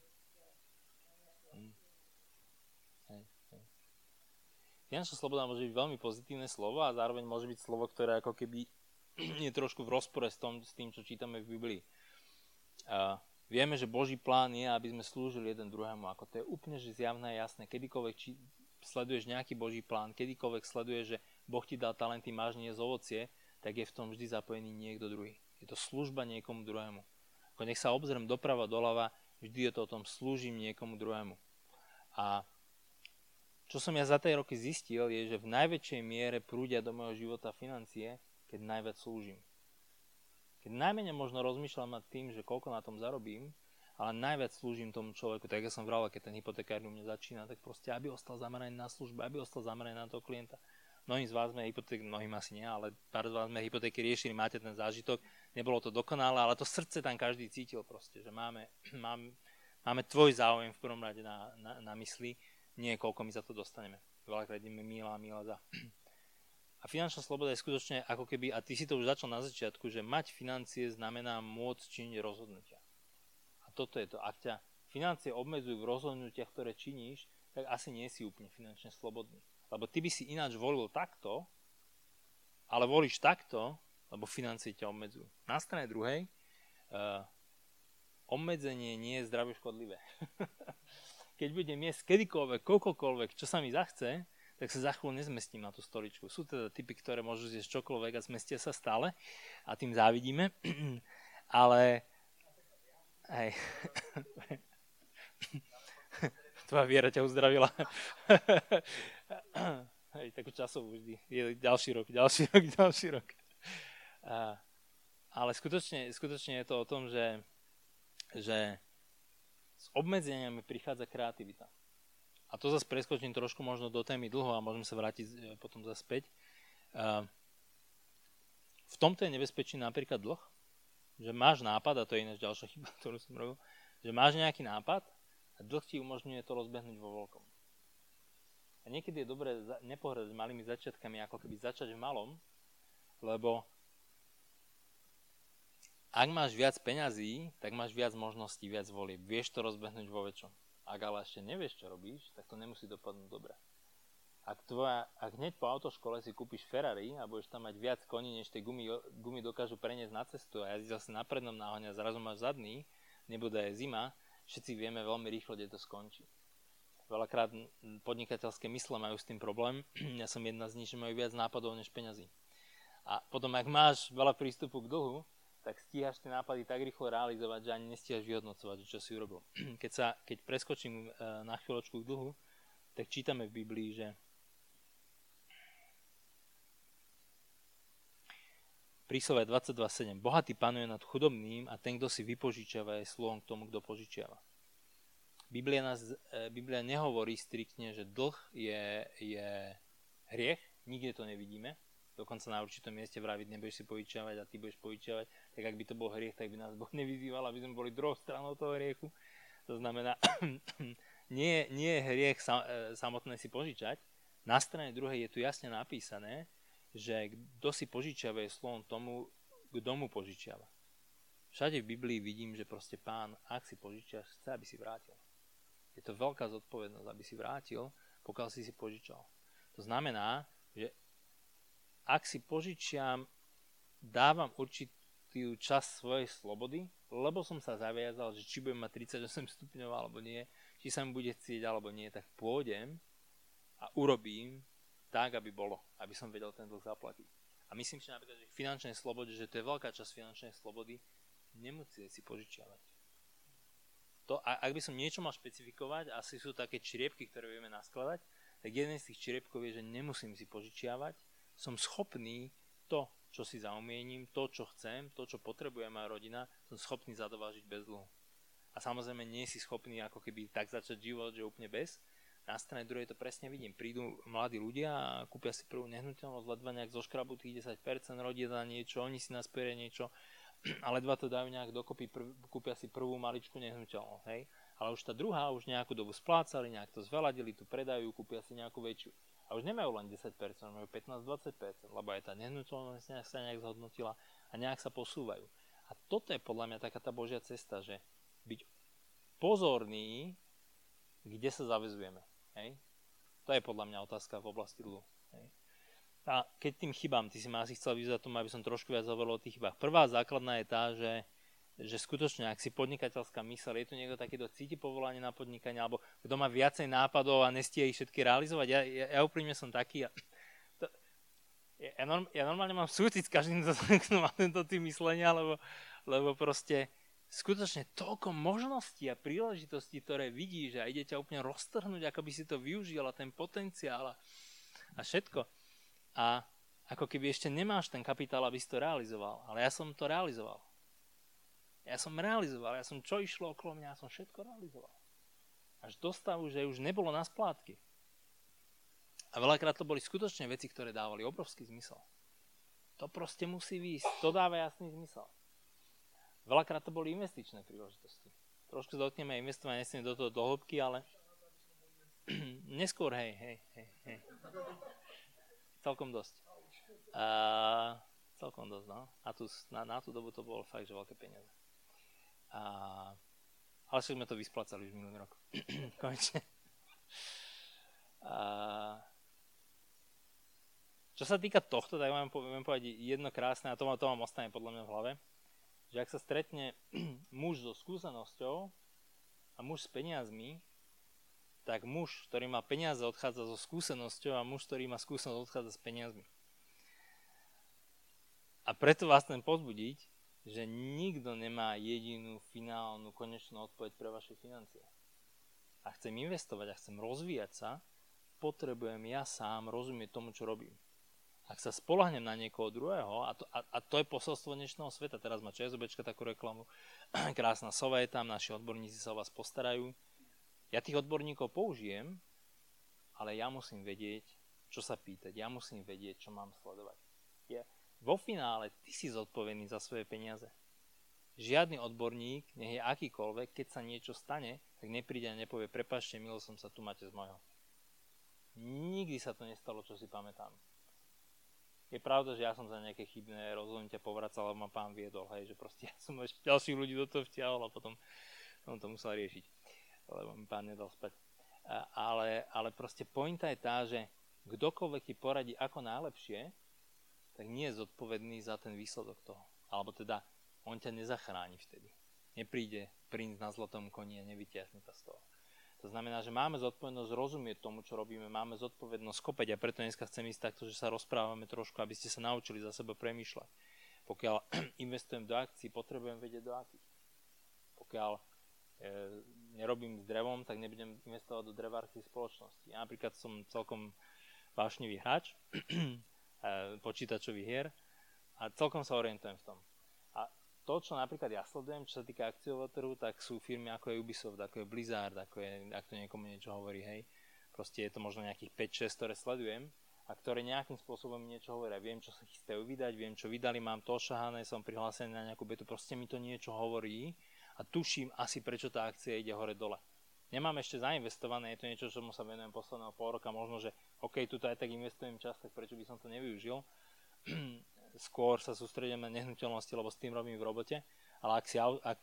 Mm. Hej, hej. Finančná sloboda môže byť veľmi pozitívne slovo a zároveň môže byť slovo, ktoré ako keby je trošku v rozpore s, tom, s tým, čo čítame v Biblii. Vieme, že Boží plán je, aby sme slúžili jeden druhému. Ako to je úplne že zjavné a jasné. Kedykoľvek či sleduješ nejaký Boží plán, kedykoľvek sleduješ, že Boh ti dal talenty, máš nie z ovocie, tak je v tom vždy zapojený niekto druhý. Je to služba niekomu druhému. Ako nech sa obzriem doprava, doľava, vždy je to o tom slúžim niekomu druhému. A čo som ja za tie roky zistil, je, že v najväčšej miere prúdia do môjho života financie, keď najviac slúžim. Keď najmenej možno rozmýšľam nad tým, že koľko na tom zarobím, ale najviac slúžim tomu človeku, tak ja som vral, keď ten hypotekár u mňa začína, tak proste, aby ostal zameraný na službu, aby ostal zameraný na toho klienta. Mnohí z vás sme hypotéky, mnohým asi nie, ale pár z vás sme hypotéky riešili, máte ten zážitok, nebolo to dokonalé, ale to srdce tam každý cítil proste, že máme, máme, máme tvoj záujem v prvom rade na, na, na mysli, nie koľko my za to dostaneme. Veľakrát ideme míla, míla za. A finančná sloboda je skutočne ako keby, a ty si to už začal na začiatku, že mať financie znamená môcť činiť rozhodnutia. A toto je to. Ak ťa financie obmedzujú v rozhodnutiach, ktoré činíš, tak asi nie si úplne finančne slobodný. Lebo ty by si ináč volil takto, ale volíš takto, lebo financie ťa obmedzujú. Na strane druhej, uh, obmedzenie nie je zdravé škodlivé. Keď budem jesť kedykoľvek, koľkokoľvek, čo sa mi zachce, tak sa za chvíľu nezmestím na tú stoličku. Sú teda typy, ktoré môžu zjesť čokoľvek a zmestia sa stále a tým závidíme. Ale hej. Tvoja viera ťa uzdravila. Hej, takú časovú vždy. Je ďalší rok, ďalší rok, ďalší rok. Ale skutočne, skutočne je to o tom, že, že s obmedzeniami prichádza kreativita. A to zase preskočím trošku možno do témy dlho a môžeme sa vrátiť e, potom zase späť. A, v tomto je nebezpečný napríklad dlh, že máš nápad, a to je ináč ďalšia chyba, ktorú som robil, že máš nejaký nápad a dlh ti umožňuje to rozbehnúť vo veľkom. A niekedy je dobré nepohrať malými začiatkami, ako keby začať v malom, lebo ak máš viac peňazí, tak máš viac možností, viac volieb. Vieš to rozbehnúť vo väčšom. Ak ale ešte nevieš, čo robíš, tak to nemusí dopadnúť dobre. Ak, tvoja, ak hneď po autoškole si kúpiš Ferrari a budeš tam mať viac koní, než tie gumy, gumy dokážu preniesť na cestu a jazdíš zase na prednom náhone a zrazu máš zadný, nebude aj zima, všetci vieme veľmi rýchlo, kde to skončí. Veľakrát podnikateľské mysle majú s tým problém. Ja som jedna z nich, že majú viac nápadov než peňazí. A potom, ak máš veľa prístupu k dlhu, tak stíhaš tie nápady tak rýchlo realizovať, že ani nestíhaš vyhodnocovať, čo si urobil. Keď, sa, keď preskočím e, na chvíľočku k dlhu, tak čítame v Biblii, že príslove 22.7. Bohatý panuje nad chudobným a ten, kto si vypožičiava, je slovom k tomu, kto požičiava. Biblia, nás, e, Biblia nehovorí striktne, že dlh je, je hriech, nikde to nevidíme. Dokonca na určitom mieste vraviť, nebudeš si požičiavať a ty budeš požičiavať. Tak ak by to bol hriech, tak by nás Boh nevyzýval, aby sme boli druhou stranou toho hriechu. To znamená, nie, nie je hriech e, samotné si požičať. Na strane druhej je tu jasne napísané, že kto si požičiava je slovom tomu, kto mu požičiava. Všade v Biblii vidím, že proste pán, ak si požičiaš, chce, aby si vrátil. Je to veľká zodpovednosť, aby si vrátil, pokiaľ si si požičal. To znamená, že ak si požičiam, dávam určitý čas svojej slobody, lebo som sa zaviazal, že či budem mať 38 stupňov alebo nie, či sa mi bude chcieť alebo nie, tak pôjdem a urobím tak, aby bolo, aby som vedel ten dlh zaplatiť. A myslím si napríklad, že v finančnej slobode, že to je veľká časť finančnej slobody, nemusíte si požičiavať to, ak by som niečo mal špecifikovať, asi sú také čriepky, ktoré vieme naskladať, tak jeden z tých čriepkov je, že nemusím si požičiavať, som schopný to, čo si zaumiením, to, čo chcem, to, čo potrebuje moja rodina, som schopný zadovážiť bez dlhu. A samozrejme nie si schopný ako keby tak začať život, že úplne bez. Na strane druhej to presne vidím. Prídu mladí ľudia a kúpia si prvú nehnuteľnosť, ledva nejak zoškrabu tých 10%, rodia na niečo, oni si naspieria niečo, ale dva to dajú nejak dokopy, prv, kúpia si prvú maličku nehnuteľnosť, hej. Ale už tá druhá už nejakú dobu splácali, nejak to zveladili, tu predajú, kúpia si nejakú väčšiu. A už nemajú len 10%, majú 15-20%, lebo aj tá nehnuteľnosť sa nejak zhodnotila a nejak sa posúvajú. A toto je podľa mňa taká tá Božia cesta, že byť pozorný, kde sa zavezujeme. Hej? To je podľa mňa otázka v oblasti dlhu. Hej? A keď tým chybám, ty si ma asi chcel vyzvať tomu, aby som trošku viac hovoril o tých chybách. Prvá základná je tá, že, že skutočne, ak si podnikateľská mysel, je tu niekto taký, kto cíti povolanie na podnikanie, alebo kto má viacej nápadov a nestie ich všetky realizovať. Ja, ja, ja úprimne som taký. A to, ja, norm, ja normálne mám súcit s každým, kto má tento tým myslenia, lebo, lebo proste skutočne toľko možností a príležitostí, ktoré vidíš a ide ťa úplne roztrhnúť, ako by si to využil a ten potenciál a, a všetko a ako keby ešte nemáš ten kapitál, aby si to realizoval. Ale ja som to realizoval. Ja som realizoval, ja som čo išlo okolo mňa, ja som všetko realizoval. Až do stavu, že už nebolo na splátky. A veľakrát to boli skutočne veci, ktoré dávali obrovský zmysel. To proste musí výjsť, to dáva jasný zmysel. Veľakrát to boli investičné príležitosti. Trošku dotkneme investovanie, nesmiem do toho do hĺbky, ale neskôr, hej, hej, hej, hej celkom dosť. A, celkom dosť, no. A tu, na, na tú dobu to bolo fakt, že veľké peniaze. A, ale však sme to vysplácali už minulý rok. Konečne. A, Čo sa týka tohto, tak vám poviem povedať jedno krásne, a to, to vám ostane podľa mňa v hlave, že ak sa stretne muž so skúsenosťou a muž s peniazmi, tak muž, ktorý má peniaze, odchádza so skúsenosťou a muž, ktorý má skúsenosť, odchádza s peniazmi. A preto vás chcem pozbudiť, že nikto nemá jedinú finálnu konečnú odpoveď pre vaše financie. A chcem investovať a chcem rozvíjať sa, potrebujem ja sám rozumieť tomu, čo robím. Ak sa spolahnem na niekoho druhého, a to, a, a to je posolstvo dnešného sveta, teraz má ČSOBčka takú reklamu, krásna sova je tam, naši odborníci sa o vás postarajú, ja tých odborníkov použijem, ale ja musím vedieť, čo sa pýtať, ja musím vedieť, čo mám sledovať. Je, vo finále ty si zodpovedný za svoje peniaze. Žiadny odborník, nech je akýkoľvek, keď sa niečo stane, tak nepríde a nepovie, prepašte, milo som sa, tu máte z mojho. Nikdy sa to nestalo, čo si pamätám. Je pravda, že ja som za nejaké chybné rozhodnutia povracal, ale ma pán viedol, hej, že proste ja som ešte ďalších ľudí do toho vťahol a potom som to musel riešiť lebo mi pán nedal spať. Ale, ale proste pointa je tá, že kdokoľvek ti poradí ako najlepšie, tak nie je zodpovedný za ten výsledok toho. Alebo teda, on ťa nezachráni vtedy. Nepríde princ na zlatom koni a nevytiahne ťa z toho. To znamená, že máme zodpovednosť rozumieť tomu, čo robíme, máme zodpovednosť kopať a preto dneska chcem ísť takto, že sa rozprávame trošku, aby ste sa naučili za seba premýšľať. Pokiaľ investujem do akcií, potrebujem vedieť do akých. Pokiaľ E, nerobím s drevom, tak nebudem investovať do drevárskej spoločnosti. Ja napríklad som celkom vášnivý hráč počítačových hier a celkom sa orientujem v tom. A to, čo napríklad ja sledujem, čo sa týka akciového trhu, tak sú firmy ako je Ubisoft, ako je Blizzard, ako je, ak to niekomu niečo hovorí, hej. Proste je to možno nejakých 5-6, ktoré sledujem a ktoré nejakým spôsobom niečo hovoria. Viem, čo sa chystajú vydať, viem, čo vydali, mám to ošahané, som prihlásený na nejakú betu, proste mi to niečo hovorí a tuším asi, prečo tá akcia ide hore-dole. Nemám ešte zainvestované, je to niečo, čomu sa venujem posledného pol roka, možno, že OK, tu aj tak investujem čas, tak prečo by som to nevyužil. Skôr sa sústredím na nehnuteľnosti, lebo s tým robím v robote. Ale ak si, ak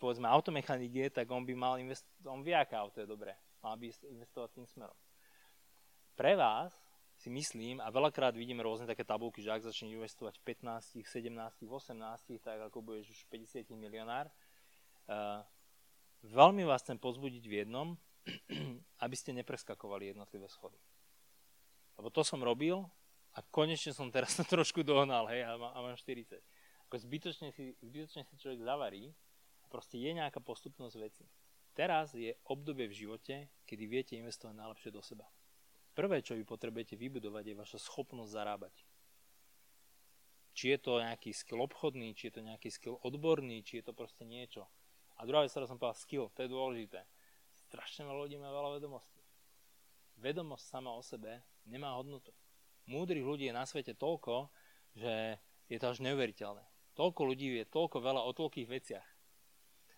povedzme automechanik je, tak on by mal investovať, on vie, aké auto je dobré. Mal by investovať tým smerom. Pre vás si myslím, a veľakrát vidíme rôzne také tabulky, že ak začne investovať v 15, 17, 18, tak ako budeš už 50 milionár, Uh, veľmi vás chcem pozbudiť v jednom, aby ste nepreskakovali jednotlivé schody. Lebo to som robil a konečne som teraz to trošku dohnal, hej, a, má, a mám 40. Ako zbytočne si, zbytočne si človek zavarí proste je nejaká postupnosť veci. Teraz je obdobie v živote, kedy viete investovať najlepšie do seba. Prvé, čo vy potrebujete vybudovať, je vaša schopnosť zarábať. Či je to nejaký skill obchodný, či je to nejaký skill odborný, či je to proste niečo. A druhá vec, som povedal, skill, to je dôležité. Strašne veľa ľudí má veľa vedomostí. Vedomosť sama o sebe nemá hodnotu. Múdrych ľudí je na svete toľko, že je to až neuveriteľné. Toľko ľudí vie toľko veľa o toľkých veciach.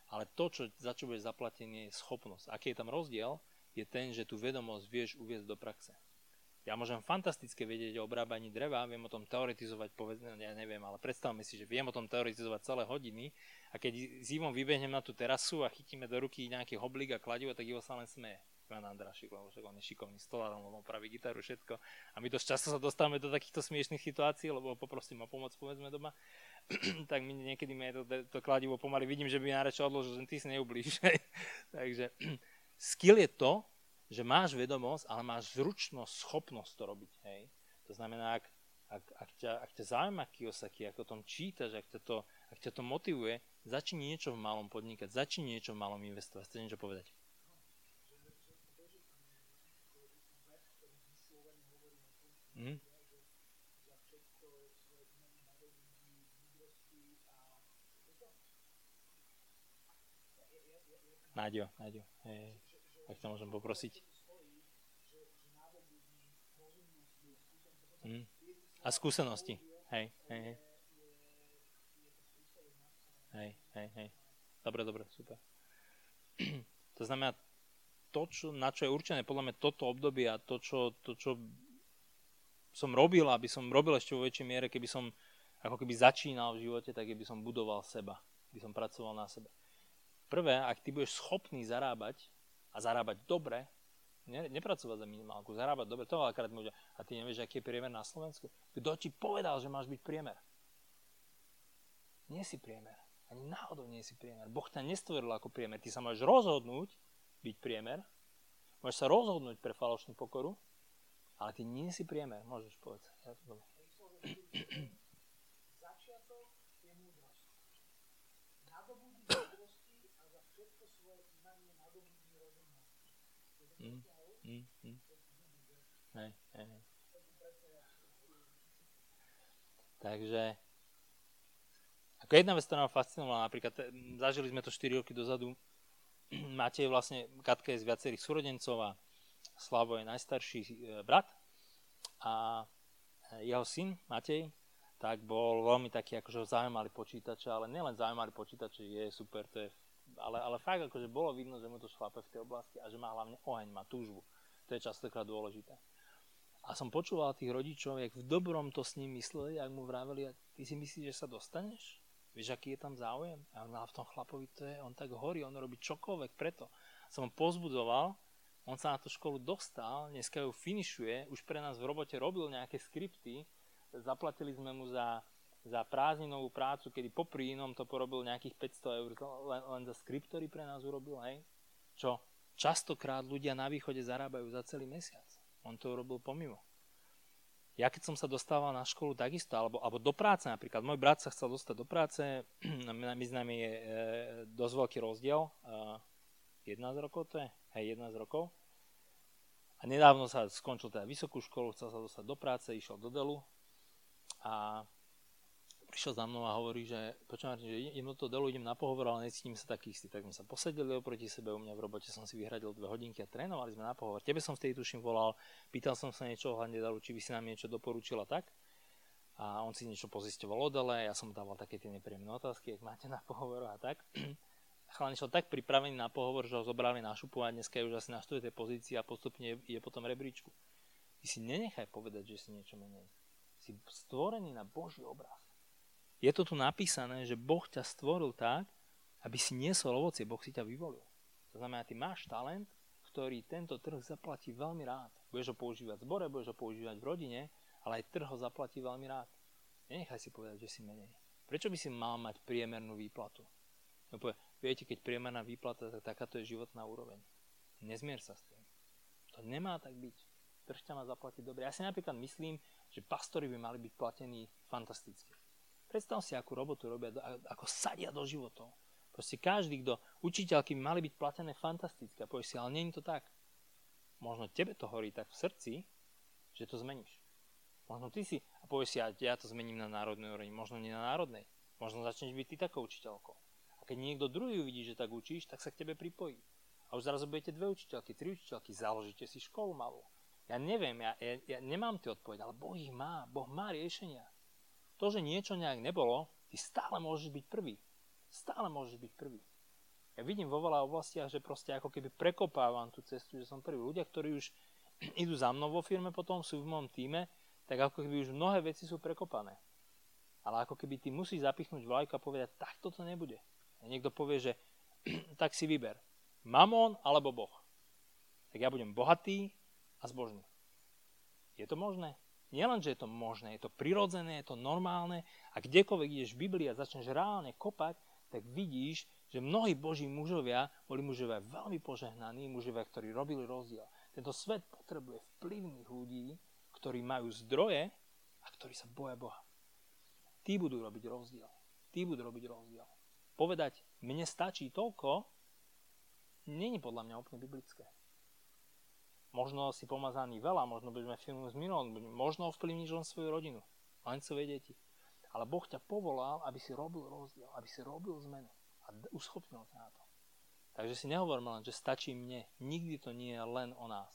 Ale to, čo, za čo budeš zaplatený, je schopnosť. Aký je tam rozdiel, je ten, že tú vedomosť vieš uviezť do praxe. Ja môžem fantasticky vedieť o obrábaní dreva, viem o tom teoretizovať, povedzme, ja neviem, ale predstavme si, že viem o tom teoretizovať celé hodiny a keď s Ivom vybehnem na tú terasu a chytíme do ruky nejaký hoblík a kladivo, tak Ivo sa len smeje. Ivan Andrašik, lebo však on je šikovný stolár, on opraví gitaru, všetko. A my dosť často sa dostávame do takýchto smiešných situácií, lebo poprosím o pomoc, povedzme doma. tak my niekedy mi to, to kladivo pomaly vidím, že by najradšej odložil, že ty si neublíž. Takže skill je to, že máš vedomosť, ale máš zručnosť, schopnosť to robiť. Hej? To znamená, ak, ak, ak, ťa, ak ťa zaujíma Kiyosaki, ak o tom čítaš, ak ťa, to, ak ťa to motivuje, začni niečo v malom podnikať, začni niečo v malom investovať. Chcete niečo povedať? Mm. Náďo, Náďo. Hej. Ak to môžem poprosiť. Mm. A skúsenosti. Hej, hej, hej. Hej, hej, hej. Dobre, dobre, super. to znamená, to, čo, na čo je určené podľa mňa toto obdobie a to čo, to, čo som robil, aby som robil ešte vo väčšej miere, keby som ako keby začínal v živote, tak by som budoval seba. By som pracoval na sebe. Prvé, ak ty budeš schopný zarábať a zarábať dobre, Ne, nepracovať za minimálku, zarábať dobre. To veľakrát môže. A ty nevieš, aký je priemer na Slovensku? Kto ti povedal, že máš byť priemer? Nie si priemer. Ani náhodou nie si priemer. Boh ťa nestvoril ako priemer. Ty sa môžeš rozhodnúť byť priemer. Môžeš sa rozhodnúť pre falošnú pokoru, ale ty nie si priemer. Môžeš povedať. Ja to Mm, mm, mm. Hej, hej, hej. Takže ako jedna vec, ktorá ma fascinovala, napríklad zažili sme to 4 roky dozadu, Matej vlastne, Katka je z viacerých súrodencov a Slavo je najstarší e, brat a jeho syn Matej tak bol veľmi taký akože zaujímavý počítač, ale nielen zaujímavý počítač, je super, to je ale, ale fakt akože bolo vidno, že mu to šlape v tej oblasti a že má hlavne oheň, má túžbu. To je častokrát dôležité. A som počúval tých rodičov, jak v dobrom to s ním mysleli, ak mu vraveli, a ty si myslíš, že sa dostaneš? Vieš, aký je tam záujem? A on v tom chlapovi, to je, on tak horí, on robí čokoľvek preto. Som ho pozbudzoval, on sa na tú školu dostal, dneska ju finišuje, už pre nás v robote robil nejaké skripty, zaplatili sme mu za za prázdninovú prácu, kedy popri inom to porobil nejakých 500 eur len, len za skript, ktorý pre nás urobil, hej, čo častokrát ľudia na východe zarábajú za celý mesiac. On to urobil pomimo. Ja keď som sa dostával na školu takisto, alebo, alebo do práce napríklad, môj brat sa chcel dostať do práce, medzi nami je e, dosť veľký rozdiel, e, 11 rokov to je, hej, 11 rokov. A nedávno sa skončil teda vysokú školu, chcel sa dostať do práce, išiel do Delu a prišiel za mnou a hovorí, že počúvam, že idem do toho dolu, idem na pohovor, ale necítim sa taký istý. Tak sme sa posedeli oproti sebe, u mňa v robote som si vyhradil dve hodinky a trénovali sme na pohovor. Tebe som v tej tuším volal, pýtal som sa niečo ohľadne dalu, či by si nám niečo doporučila tak. A on si niečo pozisťoval o dele, ja som dával také tie nepríjemné otázky, ak máte na pohovor a tak. Chalán išiel tak pripravený na pohovor, že ho zobrali na šupu a dneska je už asi na 4. pozícii a postupne je potom rebríčku. Ty si nenechaj povedať, že si niečo menej. Si stvorený na Boží obraz je to tu napísané, že Boh ťa stvoril tak, aby si niesol ovocie, Boh si ťa vyvolil. To znamená, ty máš talent, ktorý tento trh zaplatí veľmi rád. Budeš ho používať v zbore, budeš ho používať v rodine, ale aj trh ho zaplatí veľmi rád. Nenechaj si povedať, že si menej. Prečo by si mal mať priemernú výplatu? No povie, viete, keď priemerná výplata, tak takáto je životná úroveň. Nezmier sa s tým. To nemá tak byť. Trh ťa má zaplatiť dobre. Ja si napríklad myslím, že pastori by mali byť platení fantasticky. Predstav si, akú robotu robia, ako sadia do životov. Proste každý, kto učiteľky by mali byť platené fantastické. A povieš si, ale je to tak. Možno tebe to horí tak v srdci, že to zmeníš. Možno ty si, a povieš si, ja, ja to zmením na národnej úrovni, možno nie na národnej. Možno začneš byť ty takou učiteľkou. Keď niekto druhý uvidí, že tak učíš, tak sa k tebe pripojí. A už zrazu budete dve učiteľky, tri učiteľky, založíte si školu malú. Ja neviem, ja, ja, ja nemám tie odpovede, ale Boh ich má. Boh má riešenia. To, že niečo nejak nebolo, ty stále môžeš byť prvý. Stále môžeš byť prvý. Ja vidím vo veľa oblastiach, že proste ako keby prekopávam tú cestu, že som prvý. Ľudia, ktorí už idú za mnou vo firme potom, sú v mojom týme, tak ako keby už mnohé veci sú prekopané. Ale ako keby ty musíš zapichnúť vlajku a povedať, tak toto nebude. Niekto povie, že tak si vyber. Mamon alebo Boh. Tak ja budem bohatý a zbožný. Je to možné? Nielen, že je to možné, je to prirodzené, je to normálne a kdekoľvek ideš v Biblii a začneš reálne kopať, tak vidíš, že mnohí boží mužovia boli mužovia veľmi požehnaní, mužovia, ktorí robili rozdiel. Tento svet potrebuje vplyvných ľudí, ktorí majú zdroje a ktorí sa boja Boha. Tí budú robiť rozdiel. Tí budú robiť rozdiel. Povedať, mne stačí toľko, není podľa mňa úplne biblické. Možno si pomazaný veľa, možno budeme filmu z minulom, možno ovplyvníš len svoju rodinu, len svoje deti. Ale Boh ťa povolal, aby si robil rozdiel, aby si robil zmenu a uschopnil ťa na to. Takže si nehovorme len, že stačí mne. Nikdy to nie je len o nás.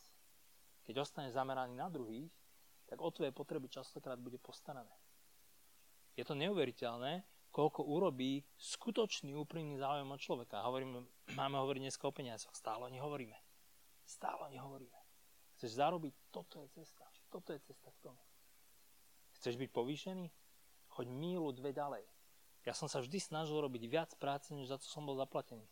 Keď ostaneš zameraný na druhých, tak o tvoje potreby častokrát bude postarané. Je to neuveriteľné, koľko urobí skutočný úprimný záujem od človeka. Hovoríme, máme hovoriť dnes o peniazoch, stále nehovoríme. Stále nehovoríme. Chceš zarobiť? Toto je cesta. Toto je cesta k tomu. Chceš byť povýšený? Choď mílu dve ďalej. Ja som sa vždy snažil robiť viac práce, než za co som bol zaplatený.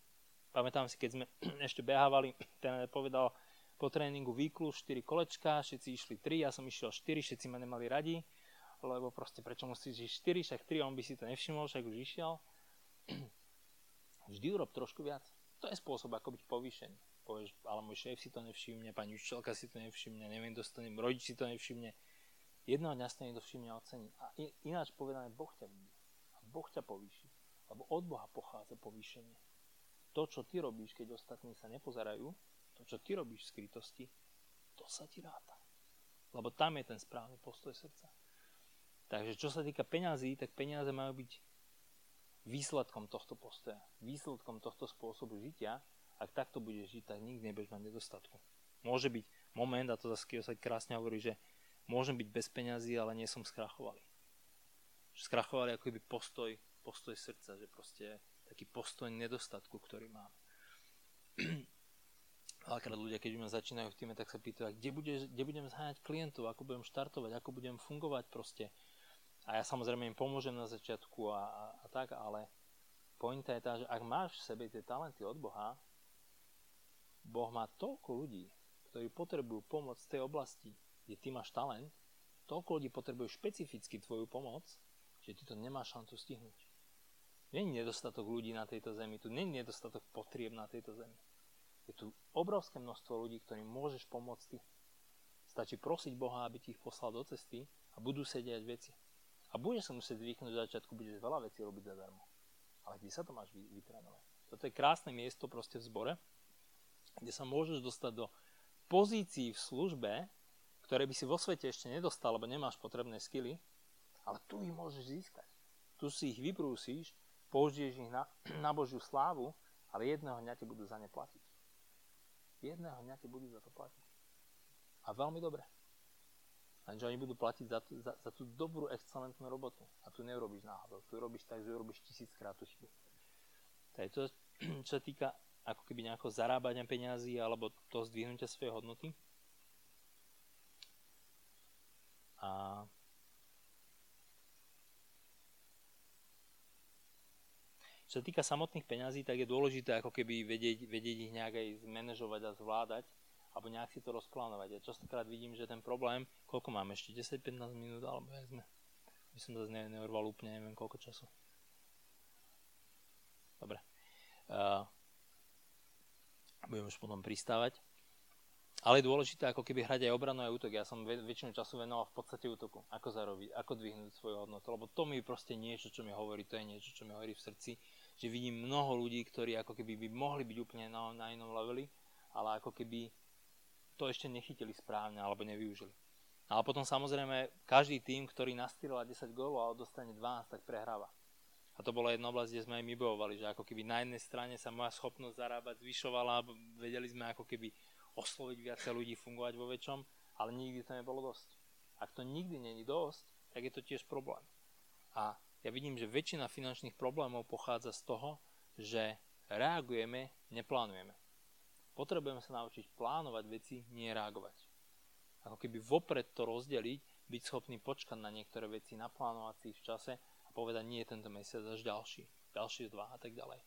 Pamätám si, keď sme ešte behávali, ten povedal, po tréningu výklu 4 kolečka, všetci išli 3, ja som išiel 4, všetci ma nemali radi, lebo proste prečo musíš ísť 4, však 3, on by si to nevšimol, však už išiel. Vždy urob trošku viac. To je spôsob, ako byť povýšený. Povieš, ale môj šéf si to nevšimne, pani učiteľka si to nevšimne, neviem, dostanem, rodič si to nevšimne. Jedného dňa si to všimne a ocení. A ináč povedané, Boh ťa vidí. A Boh ťa povýši. Lebo od Boha pochádza povýšenie. To, čo ty robíš, keď ostatní sa nepozerajú, to, čo ty robíš v skrytosti, to sa ti ráta. Lebo tam je ten správny postoj srdca. Takže čo sa týka peňazí, tak peniaze majú byť výsledkom tohto postoja, výsledkom tohto spôsobu žitia. Ak takto budeš žiť, tak nikdy nebudeš mať nedostatku. Môže byť moment, a to zase sa krásne hovorí, že môžem byť bez peňazí, ale nie som skrachovali. Skrachovali ako by postoj, postoj srdca, že proste taký postoj nedostatku, ktorý mám. Veľakrát ľudia, keď ma začínajú v týme, tak sa pýtajú, kde, bude, kde budem zháňať klientov, ako budem štartovať, ako budem fungovať proste. A ja samozrejme im pomôžem na začiatku a, a, a tak, ale pointa je tá, že ak máš v sebe tie talenty od Boha, Boh má toľko ľudí, ktorí potrebujú pomoc v tej oblasti, kde ty máš talent, toľko ľudí potrebujú špecificky tvoju pomoc, že ty to nemáš šancu stihnúť. Není nedostatok ľudí na tejto zemi, tu není nedostatok potrieb na tejto zemi. Je tu obrovské množstvo ľudí, ktorým môžeš pomôcť ty. Stačí prosiť Boha, aby ti ich poslal do cesty a budú sedieť veci. A budeš sa musieť zvyknúť v začiatku, budeš veľa vecí robiť zadarmo. Ale kde sa to máš vytrénovať? Toto je krásne miesto proste v zbore, kde sa môžeš dostať do pozícií v službe, ktoré by si vo svete ešte nedostal, lebo nemáš potrebné skily, ale tu ich môžeš získať. Tu si ich vybrúsíš, použiješ ich na, na Božiu slávu, ale jedného dňa ti budú za ne platiť. Jedného dňa ti budú za to platiť. A veľmi dobre. Lenže oni budú platiť za, tú, za, za tú dobrú, excelentnú robotu. A tu neurobíš náhodou. Tu robíš tak, že urobíš tisíckrát tú chybu. To je to, čo sa týka ako keby nejako zarábania peňazí alebo to zdvihnutia svojej hodnoty. A čo sa týka samotných peňazí, tak je dôležité ako keby vedieť, vedieť ich nejak aj zmanéžovať a zvládať alebo nejak si to rozplánovať. Ja častokrát vidím, že ten problém, koľko máme ešte, 10-15 minút, alebo jak sme, by som ne, neurval úplne, neviem koľko času. Dobre. Uh, budem už potom pristávať. Ale je dôležité ako keby hrať aj obranu aj útok. Ja som väčšinu času venoval v podstate útoku. Ako zarobiť, ako dvihnúť svoju hodnotu. Lebo to mi proste niečo, čo mi hovorí, to je niečo, čo mi hovorí v srdci. Že vidím mnoho ľudí, ktorí ako keby by mohli byť úplne na, na inom leveli, ale ako keby to ešte nechytili správne alebo nevyužili. Ale potom samozrejme každý tým, ktorý nastrieľa 10 gólov a dostane 12, tak prehráva. A to bola jedna oblasť, kde sme aj my bojovali, že ako keby na jednej strane sa moja schopnosť zarábať zvyšovala, vedeli sme ako keby osloviť viacej ľudí, fungovať vo väčšom, ale nikdy to nebolo dosť. Ak to nikdy není dosť, tak je to tiež problém. A ja vidím, že väčšina finančných problémov pochádza z toho, že reagujeme, neplánujeme. Potrebujeme sa naučiť plánovať veci, nie reagovať. Ako keby vopred to rozdeliť, byť schopný počkať na niektoré veci, naplánovať si ich v čase a povedať nie tento mesiac, až ďalší, ďalšie dva a tak ďalej.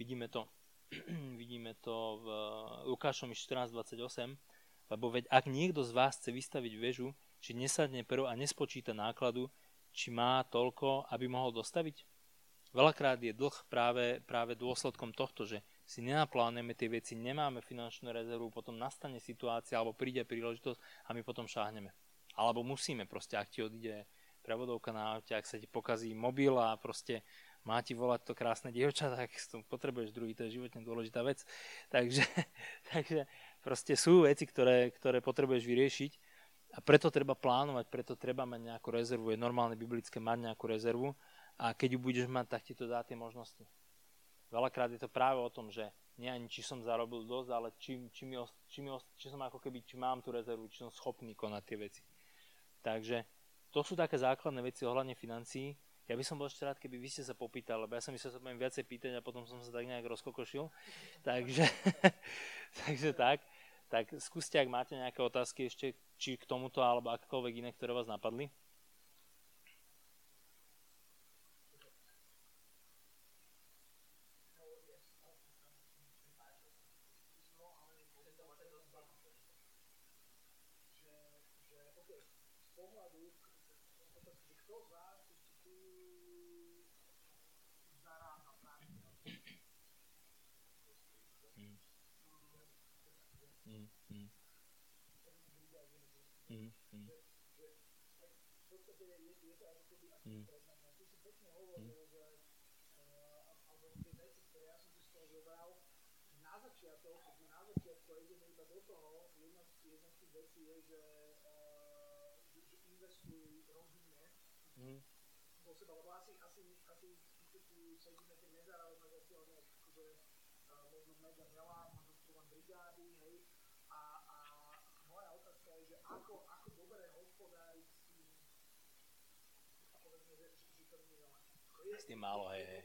Vidíme to, vidíme to v Lukášovi 14.28, lebo veď ak niekto z vás chce vystaviť väžu, či nesadne prv a nespočíta nákladu, či má toľko, aby mohol dostaviť? Veľakrát je dlh práve, práve dôsledkom tohto, že si nenaplánujeme tie veci, nemáme finančnú rezervu, potom nastane situácia alebo príde príležitosť a my potom šáhneme. Alebo musíme proste, ak ti odíde prevodovka na aute, ak sa ti pokazí mobil a proste má ti volať to krásne dievča, tak to potrebuješ druhý, to je životne dôležitá vec. Takže, takže proste sú veci, ktoré, ktoré potrebuješ vyriešiť a preto treba plánovať, preto treba mať nejakú rezervu. Je normálne biblické mať nejakú rezervu a keď ju budeš mať, tak ti to dá tie možnosti. Veľakrát je to práve o tom, že nie ani či som zarobil dosť, ale či, či, mi, či, mi, či som ako keby, či mám tú rezervu, či som schopný konať tie veci. Takže to sú také základné veci ohľadne financií. Ja by som bol ešte rád, keby vy ste sa popýtali, lebo ja som myslel, že sa budem viacej pýtať a potom som sa tak nejak rozkokošil. takže, takže tak. Tak skúste, ak máte nejaké otázky ešte, či k tomuto, alebo akékoľvek iné, ktoré vás napadli. Na začiatok, keď sme na začiatku ideme iba do že, uh, hej, a, a moja otázka je, že ako, ako dobre hospodáriť s tým málo, hej, hej.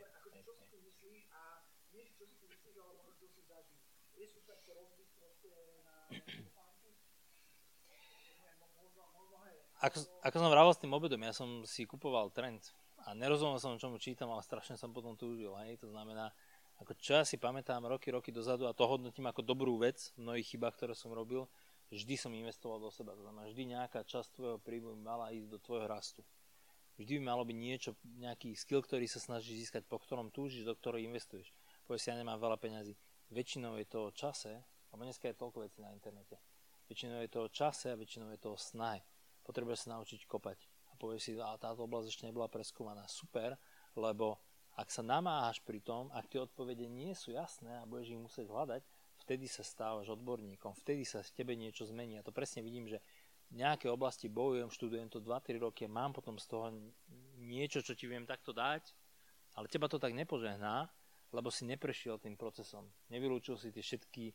Ako, ako som vravel s tým obedom, ja som si kupoval trend a nerozumel som, čomu čítam, ale strašne som potom túžil, hej, to znamená, ako čo ja si pamätám roky, roky dozadu a to hodnotím ako dobrú vec v mnohých chybách, ktoré som robil, vždy som investoval do seba, to znamená, vždy nejaká časť tvojho príjmu mala ísť do tvojho rastu. Vždy by malo byť niečo, nejaký skill, ktorý sa snaží získať, po ktorom túžiš, do ktorého investuješ. Povieš si, ja nemám veľa peňazí. Väčšinou je to o čase, lebo dneska je toľko vecí na internete. Väčšinou je to o čase a väčšinou je to o snahe. Potrebuješ sa naučiť kopať. A povieš si, a táto oblasť ešte nebola preskúmaná. Super, lebo ak sa namáhaš pri tom, ak tie odpovede nie sú jasné a budeš ich musieť hľadať, vtedy sa stávaš odborníkom, vtedy sa z tebe niečo zmení. A to presne vidím, že nejaké oblasti bojujem, študujem to 2-3 roky a mám potom z toho niečo, čo ti viem takto dať, ale teba to tak nepožehná, lebo si neprešiel tým procesom. Nevylúčil si tie všetky e,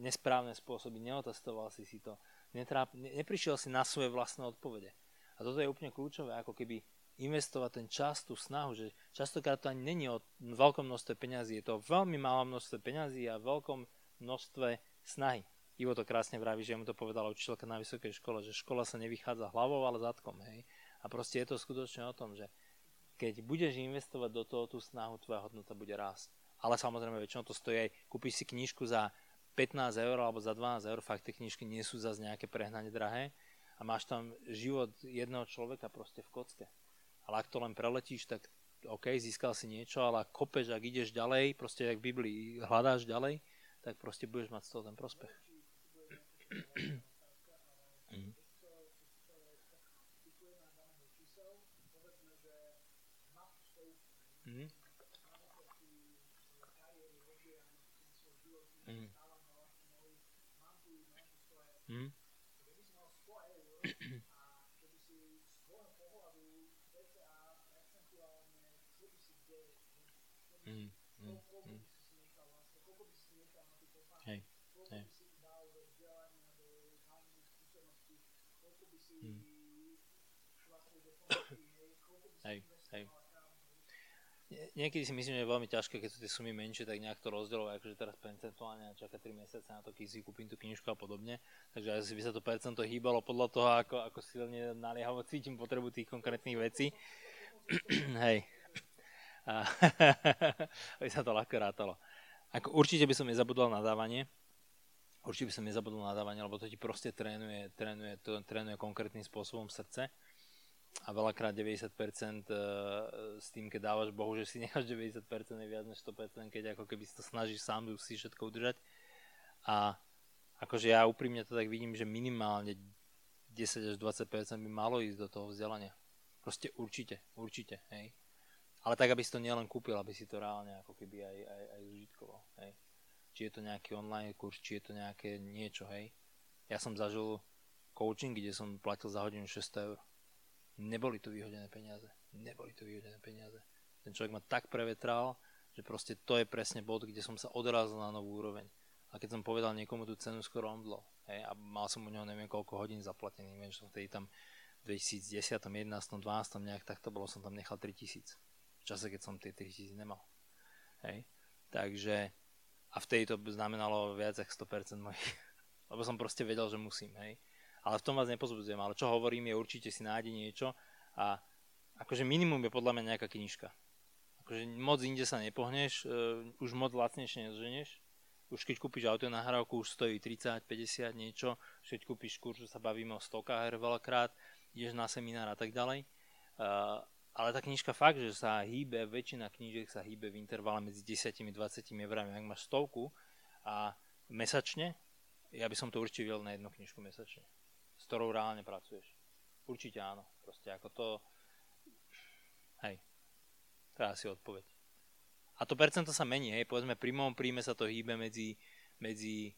nesprávne spôsoby, neotestoval si si to, netráp, ne, neprišiel si na svoje vlastné odpovede. A toto je úplne kľúčové, ako keby investovať ten čas, tú snahu, že častokrát to ani není o veľkom množstve peňazí, je to o veľmi malom množstve peňazí a veľkom množstve snahy. Ivo to krásne vraví, že mu to povedala učiteľka na vysokej škole, že škola sa nevychádza hlavou, ale zadkom. Hej? A proste je to skutočne o tom, že keď budeš investovať do toho tú snahu, tvoja hodnota bude rásť. Ale samozrejme väčšinou to stojí aj, kúpiš si knižku za 15 eur alebo za 12 eur, fakt tie knižky nie sú zase nejaké prehnane drahé a máš tam život jedného človeka proste v kocke. Ale ak to len preletíš, tak OK, získal si niečo, ale ak kopeš, ak ideš ďalej, proste ak v Biblii hľadáš ďalej, tak proste budeš mať z toho ten prospech. Mm. Mm. Mm. Mm. Hej, hej. Niekedy si myslím, že je veľmi ťažké, keď sú tie sumy menšie, tak nejak to rozdielovať, akože teraz percentuálne čaká 3 mesiace na to, keď si kúpim tú knižku a podobne. Takže asi by sa to percento hýbalo podľa toho, ako, ako silne naliehavo cítim potrebu tých konkrétnych vecí. Hej. A by sa to ľahko rátalo. Ako, určite by som nezabudol na dávanie. Určite by som nezabudol na dávanie, lebo to ti proste trénuje, trénuje, to, trénuje konkrétnym spôsobom srdce a veľakrát 90% e, s tým, keď dávaš Bohu, že si necháš 90% je viac než 100%, keď ako keby si to snažíš sám si všetko udržať. A akože ja úprimne to tak vidím, že minimálne 10 až 20% by malo ísť do toho vzdelania. Proste určite, určite, hej. Ale tak, aby si to nielen kúpil, aby si to reálne ako keby aj, aj, aj užitkoval, hej. Či je to nejaký online kurz, či je to nejaké niečo, hej. Ja som zažil coaching, kde som platil za hodinu 600 eur neboli to vyhodené peniaze. Neboli to vyhodené peniaze. Ten človek ma tak prevetral, že proste to je presne bod, kde som sa odrazil na novú úroveň. A keď som povedal niekomu tú cenu, skoro omdlo. Hej, a mal som u neho neviem koľko hodín zaplatený. Viem, že som vtedy tam v 2010, 11, 12 nejak takto bolo, som tam nechal 3000. V čase, keď som tie 3000 nemal. Hej. Takže a vtedy to znamenalo viac ako 100% mojich. Lebo som proste vedel, že musím. Hej ale v tom vás nepozbudzujem. Ale čo hovorím je určite si nájde niečo a akože minimum je podľa mňa nejaká knižka. Akože moc inde sa nepohneš, uh, už moc lacnejšie nezženieš. Už keď kúpiš auto na hrávku, už stojí 30, 50 niečo. Už keď kúpiš kurz, sa bavíme o stokách veľakrát, ideš na seminár a tak ďalej. Uh, ale tá knižka fakt, že sa hýbe, väčšina knížek sa hýbe v intervale medzi 10 a 20 eurami. Ak máš stovku a mesačne, ja by som to určite videl na jednu knižku mesačne, s ktorou reálne pracuješ. Určite áno. Proste ako to... Hej. To je asi odpoveď. A to percento sa mení, hej. Povedzme, pri mojom príjme sa to hýbe medzi, medzi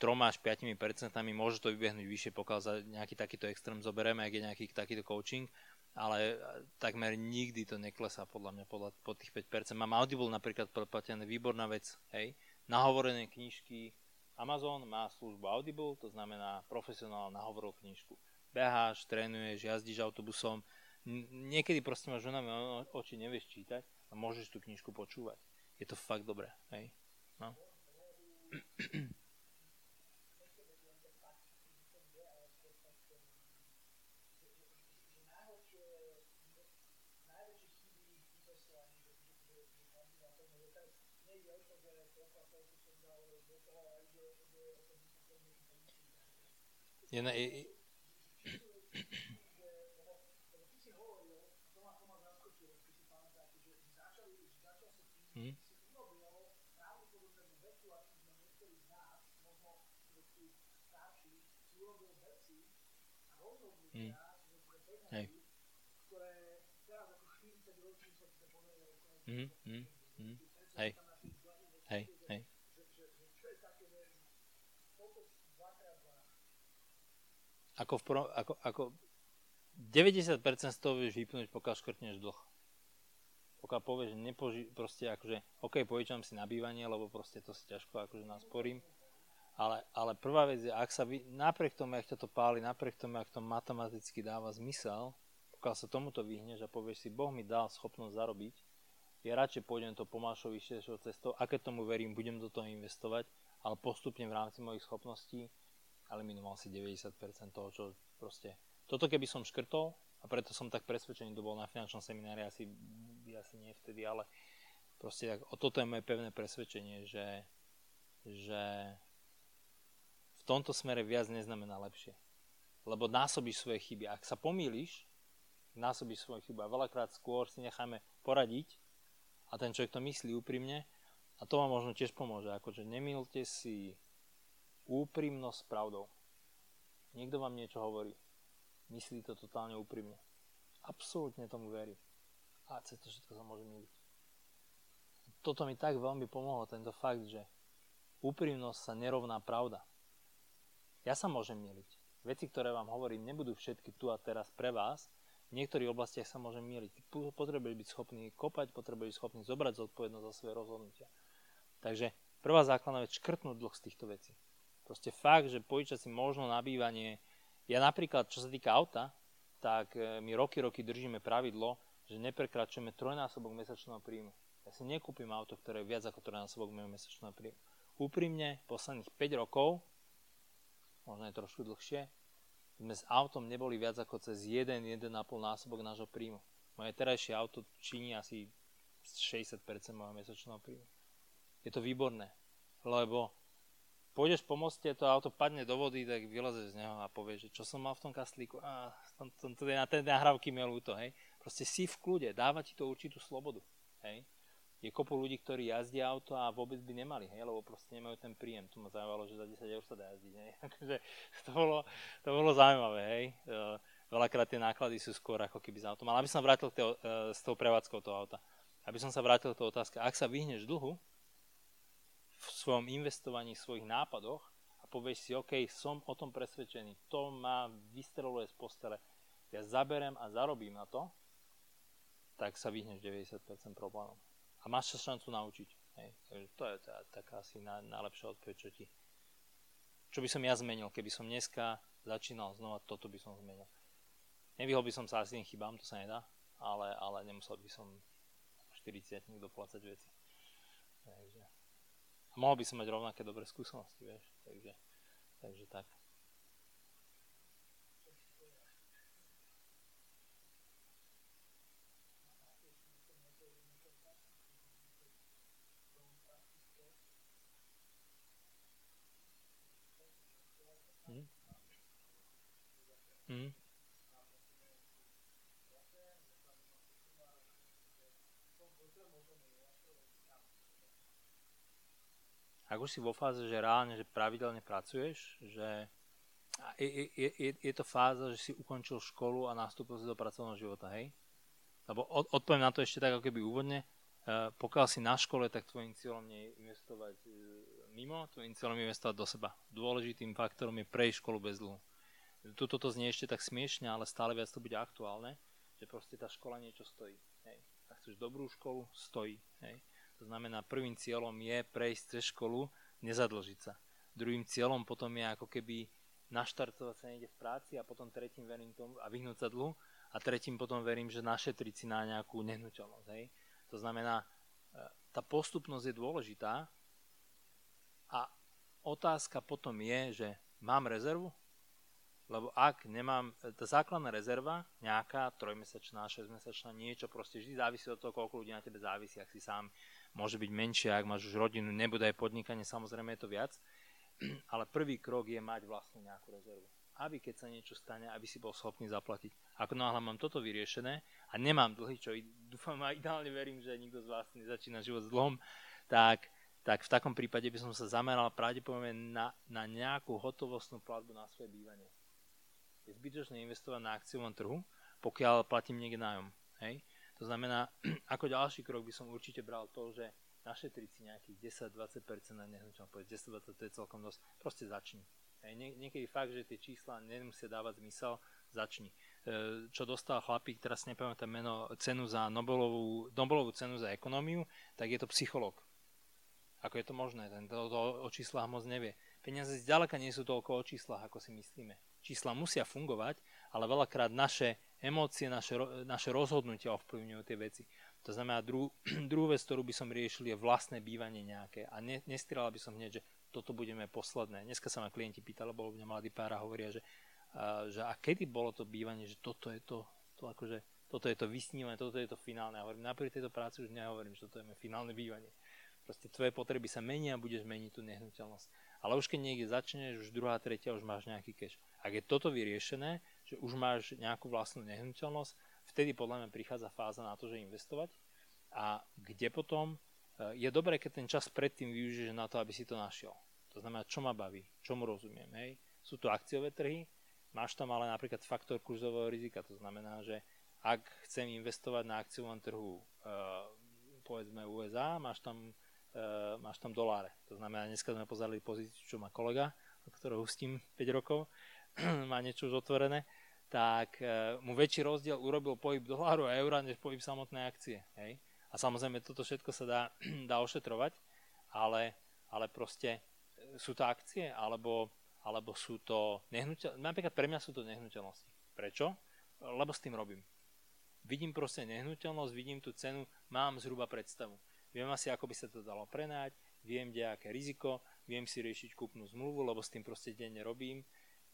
3 až 5 percentami. Môže to vybehnúť vyššie, pokiaľ za nejaký takýto extrém zoberieme, ak je nejaký takýto coaching ale takmer nikdy to neklesá podľa mňa podľa, pod tých 5%. Mám Audible napríklad preplatené, výborná vec, hej, nahovorené knižky, Amazon má službu Audible, to znamená profesionálne nahovoril knižku. Beháš, trénuješ, jazdíš autobusom, niekedy proste máš na oči, nevieš čítať a môžeš tú knižku počúvať. Je to fakt dobré, hej. No. Je na, je, Hmm. Hmm. Hej. Hmm. Hmm. Hmm. Hej. Hej. Hej. Ako, v pro, ako, ako 90% z toho vieš vypnúť, pokiaľ škrtneš dlh. Pokiaľ povieš, nepoži, proste akože, OK, požičam si nabývanie, lebo proste to si ťažko akože nasporím, ale, ale prvá vec je, ak sa vy, napriek tomu, ak ťa to páli, napriek tomu, ak to matematicky dáva zmysel, pokiaľ sa tomuto vyhneš a povieš si, Boh mi dal schopnosť zarobiť, ja radšej pôjdem to pomášovišie cestou, aké tomu verím, budem do toho investovať, ale postupne v rámci mojich schopností eliminoval si 90% toho, čo proste... Toto keby som škrtol, a preto som tak presvedčený, to bol na finančnom seminári, asi, asi nie vtedy, ale proste tak, o toto je moje pevné presvedčenie, že, že v tomto smere viac neznamená lepšie. Lebo násobíš svoje chyby. Ak sa pomýliš, násobíš svoje chyby. A veľakrát skôr si necháme poradiť a ten človek to myslí úprimne a to vám možno tiež pomôže. Akože nemýlte si Úprimnosť s pravdou. Niekto vám niečo hovorí. Myslí to totálne úprimne. Absolútne tomu verí. A cez to všetko sa môže miliť. Toto mi tak veľmi pomohlo, tento fakt, že úprimnosť sa nerovná pravda. Ja sa môžem miliť. Veci, ktoré vám hovorím, nebudú všetky tu a teraz pre vás. V niektorých oblastiach sa môžem miliť. Potrebuješ byť schopný kopať, potrebuješ byť schopný zobrať zodpovednosť za svoje rozhodnutia. Takže prvá základná vec, škrtnúť dlh z týchto vecí. Proste fakt, že požičať si možno nabývanie. Ja napríklad, čo sa týka auta, tak e, my roky, roky držíme pravidlo, že neprekračujeme trojnásobok mesačného príjmu. Ja si nekúpim auto, ktoré je viac ako trojnásobok môjho mesačného príjmu. Úprimne, posledných 5 rokov, možno je trošku dlhšie, sme s autom neboli viac ako cez 1-1,5 násobok nášho príjmu. Moje terajšie auto činí asi 60% môjho mesačného príjmu. Je to výborné, lebo pôjdeš po moste, to auto padne do vody, tak vylezeš z neho a povieš, že čo som mal v tom kaslíku, a tom, tom, tom, na ten nahrávky mi ľúto, hej. Proste si v kľude, dáva ti to určitú slobodu, hej. Je kopu ľudí, ktorí jazdia auto a vôbec by nemali, hej, lebo proste nemajú ten príjem. Tu ma zaujímalo, že za 10 eur sa dá jazdiť, hej. Takže to bolo, to bolo zaujímavé, hej. E, veľakrát tie náklady sú skôr ako keby za autom. Ale aby som vrátil k tej, s tou prevádzkou toho auta. Aby som sa vrátil k tej otázke, ak sa vyhneš dlhu, v svojom investovaní, v svojich nápadoch a povieš si, OK, som o tom presvedčený, to ma vystreluje z postele, ja zaberem a zarobím na to, tak sa vyhneš 90% problémov. A máš sa šancu naučiť. Hej. To je tá, taká asi na, najlepšia odpoveď, čo ti... Čo by som ja zmenil, keby som dneska začínal znova, toto by som zmenil. Nevyhol by som sa asi tým chybám, to sa nedá, ale, ale nemusel by som 40 doplácať veci. Takže a mohol by som mať rovnaké dobré skúsenosti, vieš. Takže, takže tak. Hmm. Hmm. Ak už si vo fáze, že reálne, že pravidelne pracuješ, že je, je, je, je to fáza, že si ukončil školu a nastúpil si do pracovného života, hej? Lebo od, odpoviem na to ešte tak, ako keby úvodne. Uh, pokiaľ si na škole, tak tvojim cieľom nie je investovať uh, mimo, tvojim cieľom je investovať do seba. Dôležitým faktorom je prejsť školu bez dlhu. Tuto to znie ešte tak smiešne, ale stále viac to bude aktuálne, že proste tá škola niečo stojí. Hej. Ak chceš dobrú školu, stojí. Hej. To znamená, prvým cieľom je prejsť cez školu, nezadlžiť sa. Druhým cieľom potom je ako keby naštartovať sa niekde v práci a potom tretím verím tomu a vyhnúť sa dlhu a tretím potom verím, že našetriť si na nejakú nehnuteľnosť. Hej. To znamená, e, tá postupnosť je dôležitá a otázka potom je, že mám rezervu? Lebo ak nemám, tá základná rezerva, nejaká trojmesačná, šesťmesačná, niečo, proste vždy závisí od toho, koľko ľudí na tebe závisí, ak si sám môže byť menšia, ak máš už rodinu, nebude aj podnikanie, samozrejme je to viac, ale prvý krok je mať vlastne nejakú rezervu. Aby keď sa niečo stane, aby si bol schopný zaplatiť. Ako náhle mám toto vyriešené a nemám dlhy, čo dúfam a ideálne verím, že nikto z vás nezačína život s dlhom, tak tak v takom prípade by som sa zameral pravdepodobne na, na nejakú hotovostnú platbu na svoje bývanie. Je zbytočné investovať na akciovom trhu, pokiaľ platím niekde nájom. Hej? To znamená, ako ďalší krok by som určite bral to, že našetriť si nejakých 10-20% na nehnuteľnosť, 10-20 to je celkom dosť, proste začni. Hej, nie, niekedy fakt, že tie čísla nemusia dávať zmysel, začni. E, čo dostal chlapík, teraz nepamätám meno, cenu za Nobelovú, Nobelovú cenu za ekonómiu, tak je to psychológ. Ako je to možné? Ten to, to o číslach moc nevie. Peniaze zďaleka nie sú toľko o číslach, ako si myslíme. Čísla musia fungovať, ale veľakrát naše emócie, naše, naše rozhodnutia ovplyvňujú tie veci. To znamená, dru, druhú vec, ktorú by som riešil, je vlastné bývanie nejaké. A ne, nestrieľal by som hneď, že toto budeme posledné. Dneska sa ma klienti pýtali, lebo mňa mladí pára hovoria, že, a, že a kedy bolo to bývanie, že toto je to, to akože, toto je to vysnívané, toto je to finálne. A hovorím, napriek tejto práci už nehovorím, že toto je finálne bývanie. Proste tvoje potreby sa menia a budeš meniť tú nehnuteľnosť. Ale už keď niekde začneš, už druhá, tretia, už máš nejaký cash. Ak je toto vyriešené, že už máš nejakú vlastnú nehnuteľnosť, vtedy podľa mňa prichádza fáza na to, že investovať. A kde potom e, je dobré, keď ten čas predtým využiješ na to, aby si to našiel. To znamená, čo ma baví, čo mu rozumiem. Hej? Sú to akciové trhy, máš tam ale napríklad faktor kurzového rizika. To znamená, že ak chcem investovať na akciovom trhu, e, povedzme USA, máš tam uh, máš tam doláre. To znamená, dneska sme pozerali pozíciu, čo má kolega, ktorého hustím 5 rokov, má niečo už otvorené, tak uh, mu väčší rozdiel urobil pohyb doláru a eura, než pohyb samotnej akcie. Hej? A samozrejme, toto všetko sa dá, dá ošetrovať, ale, ale proste e, sú to akcie, alebo, alebo sú to nehnuteľnosti. Napríklad pre mňa sú to nehnuteľnosti. Prečo? Lebo s tým robím. Vidím proste nehnuteľnosť, vidím tú cenu, mám zhruba predstavu. Viem asi, ako by sa to dalo prenať, viem, kde aké riziko, viem si riešiť kúpnu zmluvu, lebo s tým proste denne robím.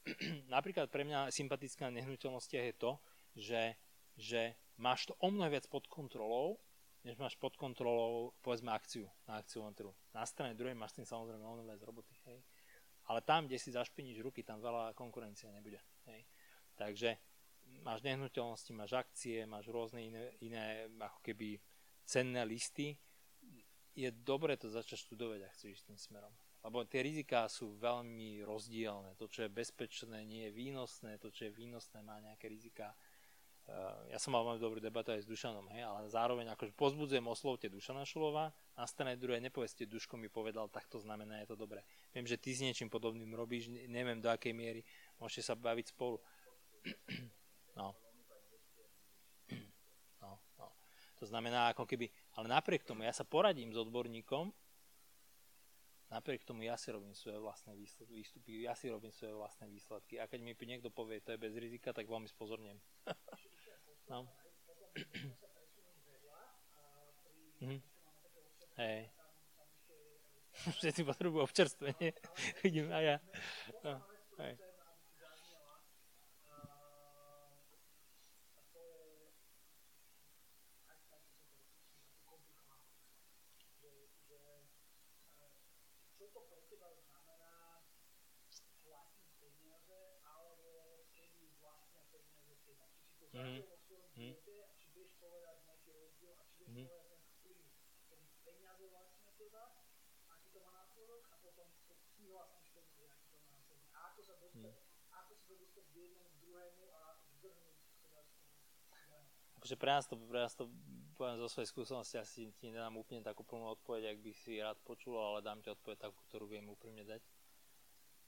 Napríklad pre mňa sympatická nehnuteľnosť je to, že, že máš to o mnoho viac pod kontrolou, než máš pod kontrolou, povedzme, akciu na akciovom trhu. Na strane druhej máš tým samozrejme o mnoho viac roboty. Hej. Ale tam, kde si zašpiníš ruky, tam veľa konkurencia nebude. Hej. Takže máš nehnuteľnosti, máš akcie, máš rôzne iné, iné ako keby cenné listy, je dobre to začať študovať, ak chceš tým smerom. Lebo tie riziká sú veľmi rozdielne. To, čo je bezpečné, nie je výnosné. To, čo je výnosné, má nejaké riziká. Uh, ja som mal veľmi dobrú debatu aj s Dušanom, hej, ale zároveň akože pozbudzujem oslovte Dušana Šulova, na strane druhej nepovedzte, Duško mi povedal, tak to znamená, je to dobré. Viem, že ty s niečím podobným robíš, neviem do akej miery, môžete sa baviť spolu. No. No, no. To znamená, ako keby ale napriek tomu ja sa poradím s odborníkom, napriek tomu ja si robím svoje vlastné výstupy, ja si robím svoje vlastné výsledky. A keď mi niekto povie, to je bez rizika, tak veľmi spozornem. no. mhm. Hej. Všetci potrebujú občerstvenie. Vidím aj ja. No. Hej. Mm-hmm. Mm-hmm. to má následok a potom keď prihlásim peniaze, aký to má následok. A ako sa dostať, hmm. ako sa to dostať k jednému, k druhému a zdrhnúť teda Akože pre nás to, pre nás to poviem zo svojej skúsenosti, asi ti nedám úplne takú plnú odpoveď, ak by si rád počul, ale dám ti odpoveď takú, ktorú viem úprimne dať.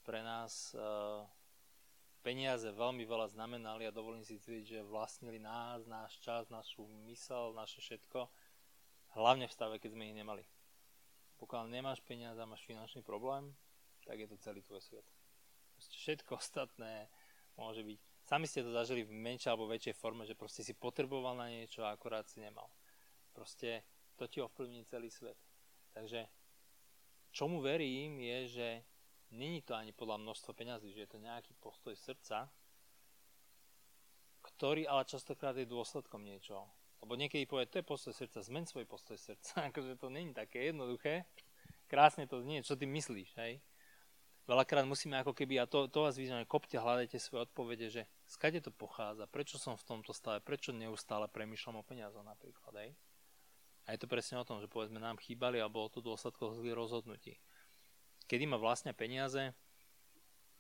Pre nás uh, peniaze veľmi veľa znamenali a dovolím si tvrdiť, že vlastnili nás, náš čas, našu mysel, naše všetko, hlavne v stave, keď sme ich nemali. Pokiaľ nemáš peniaze a máš finančný problém, tak je to celý tvoj svet. Všetko ostatné môže byť. Sami ste to zažili v menšej alebo väčšej forme, že proste si potreboval na niečo a akorát si nemal. Proste to ti ovplyvní celý svet. Takže čomu verím je, že není to ani podľa množstva peňazí, že je to nejaký postoj srdca, ktorý ale častokrát je dôsledkom niečoho. Lebo niekedy povie, to je postoj srdca, zmen svoj postoj srdca. akože to není také jednoduché. Krásne to znie, čo ty myslíš, hej? Veľakrát musíme ako keby, a to, to vás vyzvanie, kopte, hľadajte svoje odpovede, že skade to pochádza, prečo som v tomto stave, prečo neustále premýšľam o peniazoch napríklad, hej? A je to presne o tom, že povedzme nám chýbali a bolo to dôsledkom zlých rozhodnutí kedy ma vlastne peniaze.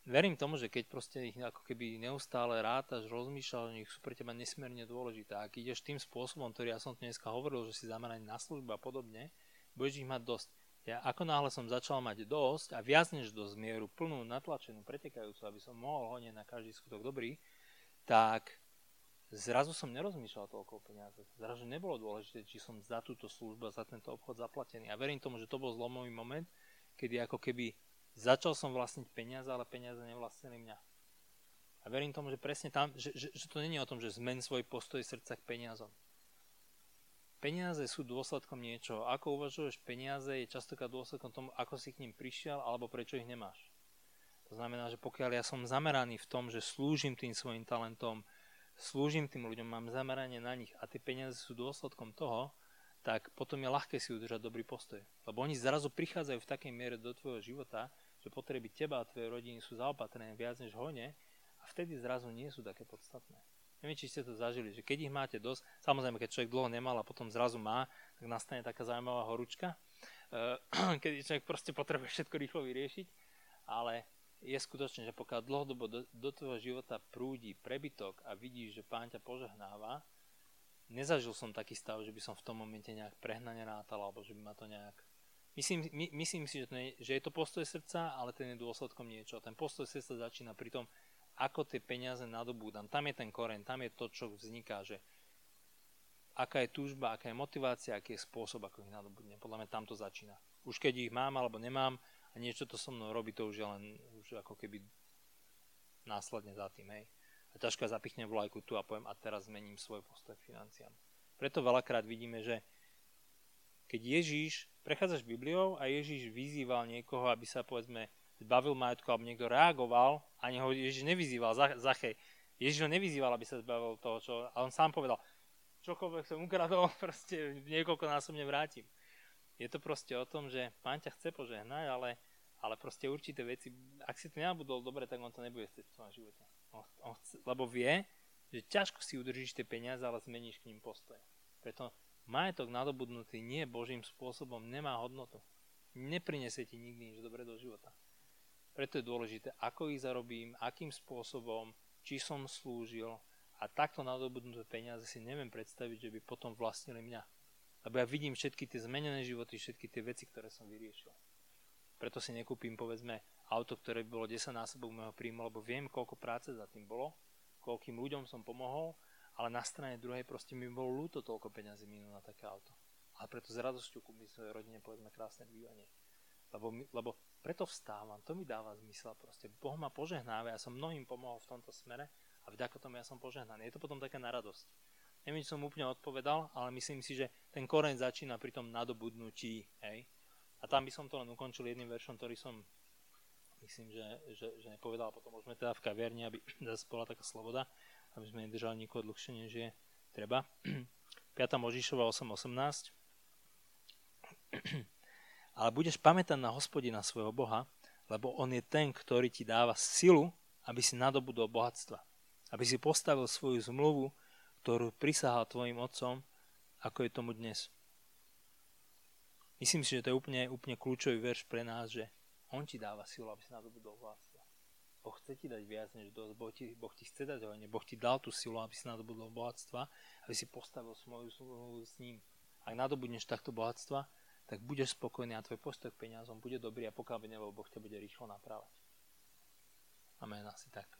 Verím tomu, že keď proste ich ako keby neustále rátaš, rozmýšľaš o nich, sú pre teba nesmierne dôležité. Ak ideš tým spôsobom, ktorý ja som dneska hovoril, že si zameraný na službu a podobne, budeš ich mať dosť. Ja ako náhle som začal mať dosť a viac než dosť mieru, plnú, natlačenú, pretekajúcu, aby som mohol honieť na každý skutok dobrý, tak zrazu som nerozmýšľal toľko o peniaze. Zrazu nebolo dôležité, či som za túto službu, za tento obchod zaplatený. A verím tomu, že to bol zlomový moment, kedy ako keby začal som vlastniť peniaze, ale peniaze nevlastnili mňa. A verím tomu, že presne tam, že, že, že to není o tom, že zmen svoj postoj srdca k peniazom. Peniaze sú dôsledkom niečoho. Ako uvažuješ peniaze, je častokrát dôsledkom tomu, ako si k ním prišiel, alebo prečo ich nemáš. To znamená, že pokiaľ ja som zameraný v tom, že slúžim tým svojim talentom, slúžim tým ľuďom, mám zameranie na nich a tie peniaze sú dôsledkom toho, tak potom je ľahké si udržať dobrý postoj. Lebo oni zrazu prichádzajú v takej miere do tvojho života, že potreby teba a tvojej rodiny sú zaopatrené viac než hone a vtedy zrazu nie sú také podstatné. Neviem, či ste to zažili, že keď ich máte dosť, samozrejme, keď človek dlho nemal a potom zrazu má, tak nastane taká zaujímavá horúčka, eh, keď človek proste potrebuje všetko rýchlo vyriešiť, ale je skutočne, že pokiaľ dlhodobo do, do tvojho života prúdi prebytok a vidíš, že pán ťa požehnáva, nezažil som taký stav, že by som v tom momente nejak prehnane rátal, alebo že by ma to nejak... Myslím, my, myslím si, že, to že je to postoj srdca, ale ten je dôsledkom niečo. Ten postoj srdca začína pri tom, ako tie peniaze nadobúdam. Tam je ten koreň, tam je to, čo vzniká, že aká je túžba, aká je motivácia, aký je spôsob, ako ich nadobudnem. Podľa mňa tam to začína. Už keď ich mám alebo nemám a niečo to so mnou robí, to už je len už ako keby následne za tým, hej a ťažko zapichnem vlajku tu a poviem a teraz zmením svoj postoj k financiám. Preto veľakrát vidíme, že keď Ježíš, prechádzaš Bibliou a Ježíš vyzýval niekoho, aby sa povedzme zbavil majetku, alebo niekto reagoval, ani ho Ježíš nevyzýval, Zachej. Ježíš ho nevyzýval, aby sa zbavil toho, čo... A on sám povedal, čokoľvek som ukradol, proste niekoľko násobne vrátim. Je to proste o tom, že pán ťa chce požehnať, ale, ale proste určité veci, ak si to nebudol dobre, tak on to nebude chcieť v tvojom živote. On, on chce, lebo vie, že ťažko si udržíš tie peniaze, ale zmeníš k ním postoj. Preto majetok nadobudnutý nie Božím spôsobom nemá hodnotu. Neprinesie ti nikdy nič dobre do života. Preto je dôležité, ako ich zarobím, akým spôsobom, či som slúžil a takto nadobudnuté peniaze si neviem predstaviť, že by potom vlastnili mňa. Lebo ja vidím všetky tie zmenené životy, všetky tie veci, ktoré som vyriešil. Preto si nekúpim, povedzme, auto, ktoré by bolo 10 násobok môjho príjmu, lebo viem, koľko práce za tým bolo, koľkým ľuďom som pomohol, ale na strane druhej proste mi bolo ľúto toľko peňazí minúť na také auto. Ale preto s radosťou kúpim svojej rodine, povedzme, krásne bývanie. Lebo, lebo preto vstávam, to mi dáva zmysel proste. Boh ma požehnáva, ja som mnohým pomohol v tomto smere a vďaka tomu ja som požehnaný. Je to potom taká na radosť. Neviem, či som úplne odpovedal, ale myslím si, že ten koreň začína pri tom nadobudnutí. Hej? A tam by som to len ukončil jedným veršom, ktorý som myslím, že, že, že nepovedal. Potom môžeme teda v kaviarni, aby zase bola taká sloboda, aby sme nedržali nikoho dlhšie, než je treba. 5. Možišova 8.18 Ale budeš pamätať na hospodina svojho Boha, lebo on je ten, ktorý ti dáva silu, aby si nadobudol bohatstva. Aby si postavil svoju zmluvu, ktorú prisahal tvojim otcom, ako je tomu dnes. Myslím si, že to je úplne, úplne kľúčový verš pre nás, že on ti dáva silu, aby si nadobudol bohatstvo. Boh chce ti dať viac než dosť, boh ti, boh ti chce dať hojne, Boh ti dal tú silu, aby si nadobudol bohatstva, aby si postavil svoju zmluvu s ním. Ak nadobudneš takto bohatstva, tak budeš spokojný a tvoj postoj k peniazom bude dobrý a pokiaľ by nebol, Boh ťa bude rýchlo napravať. Amen, asi tak.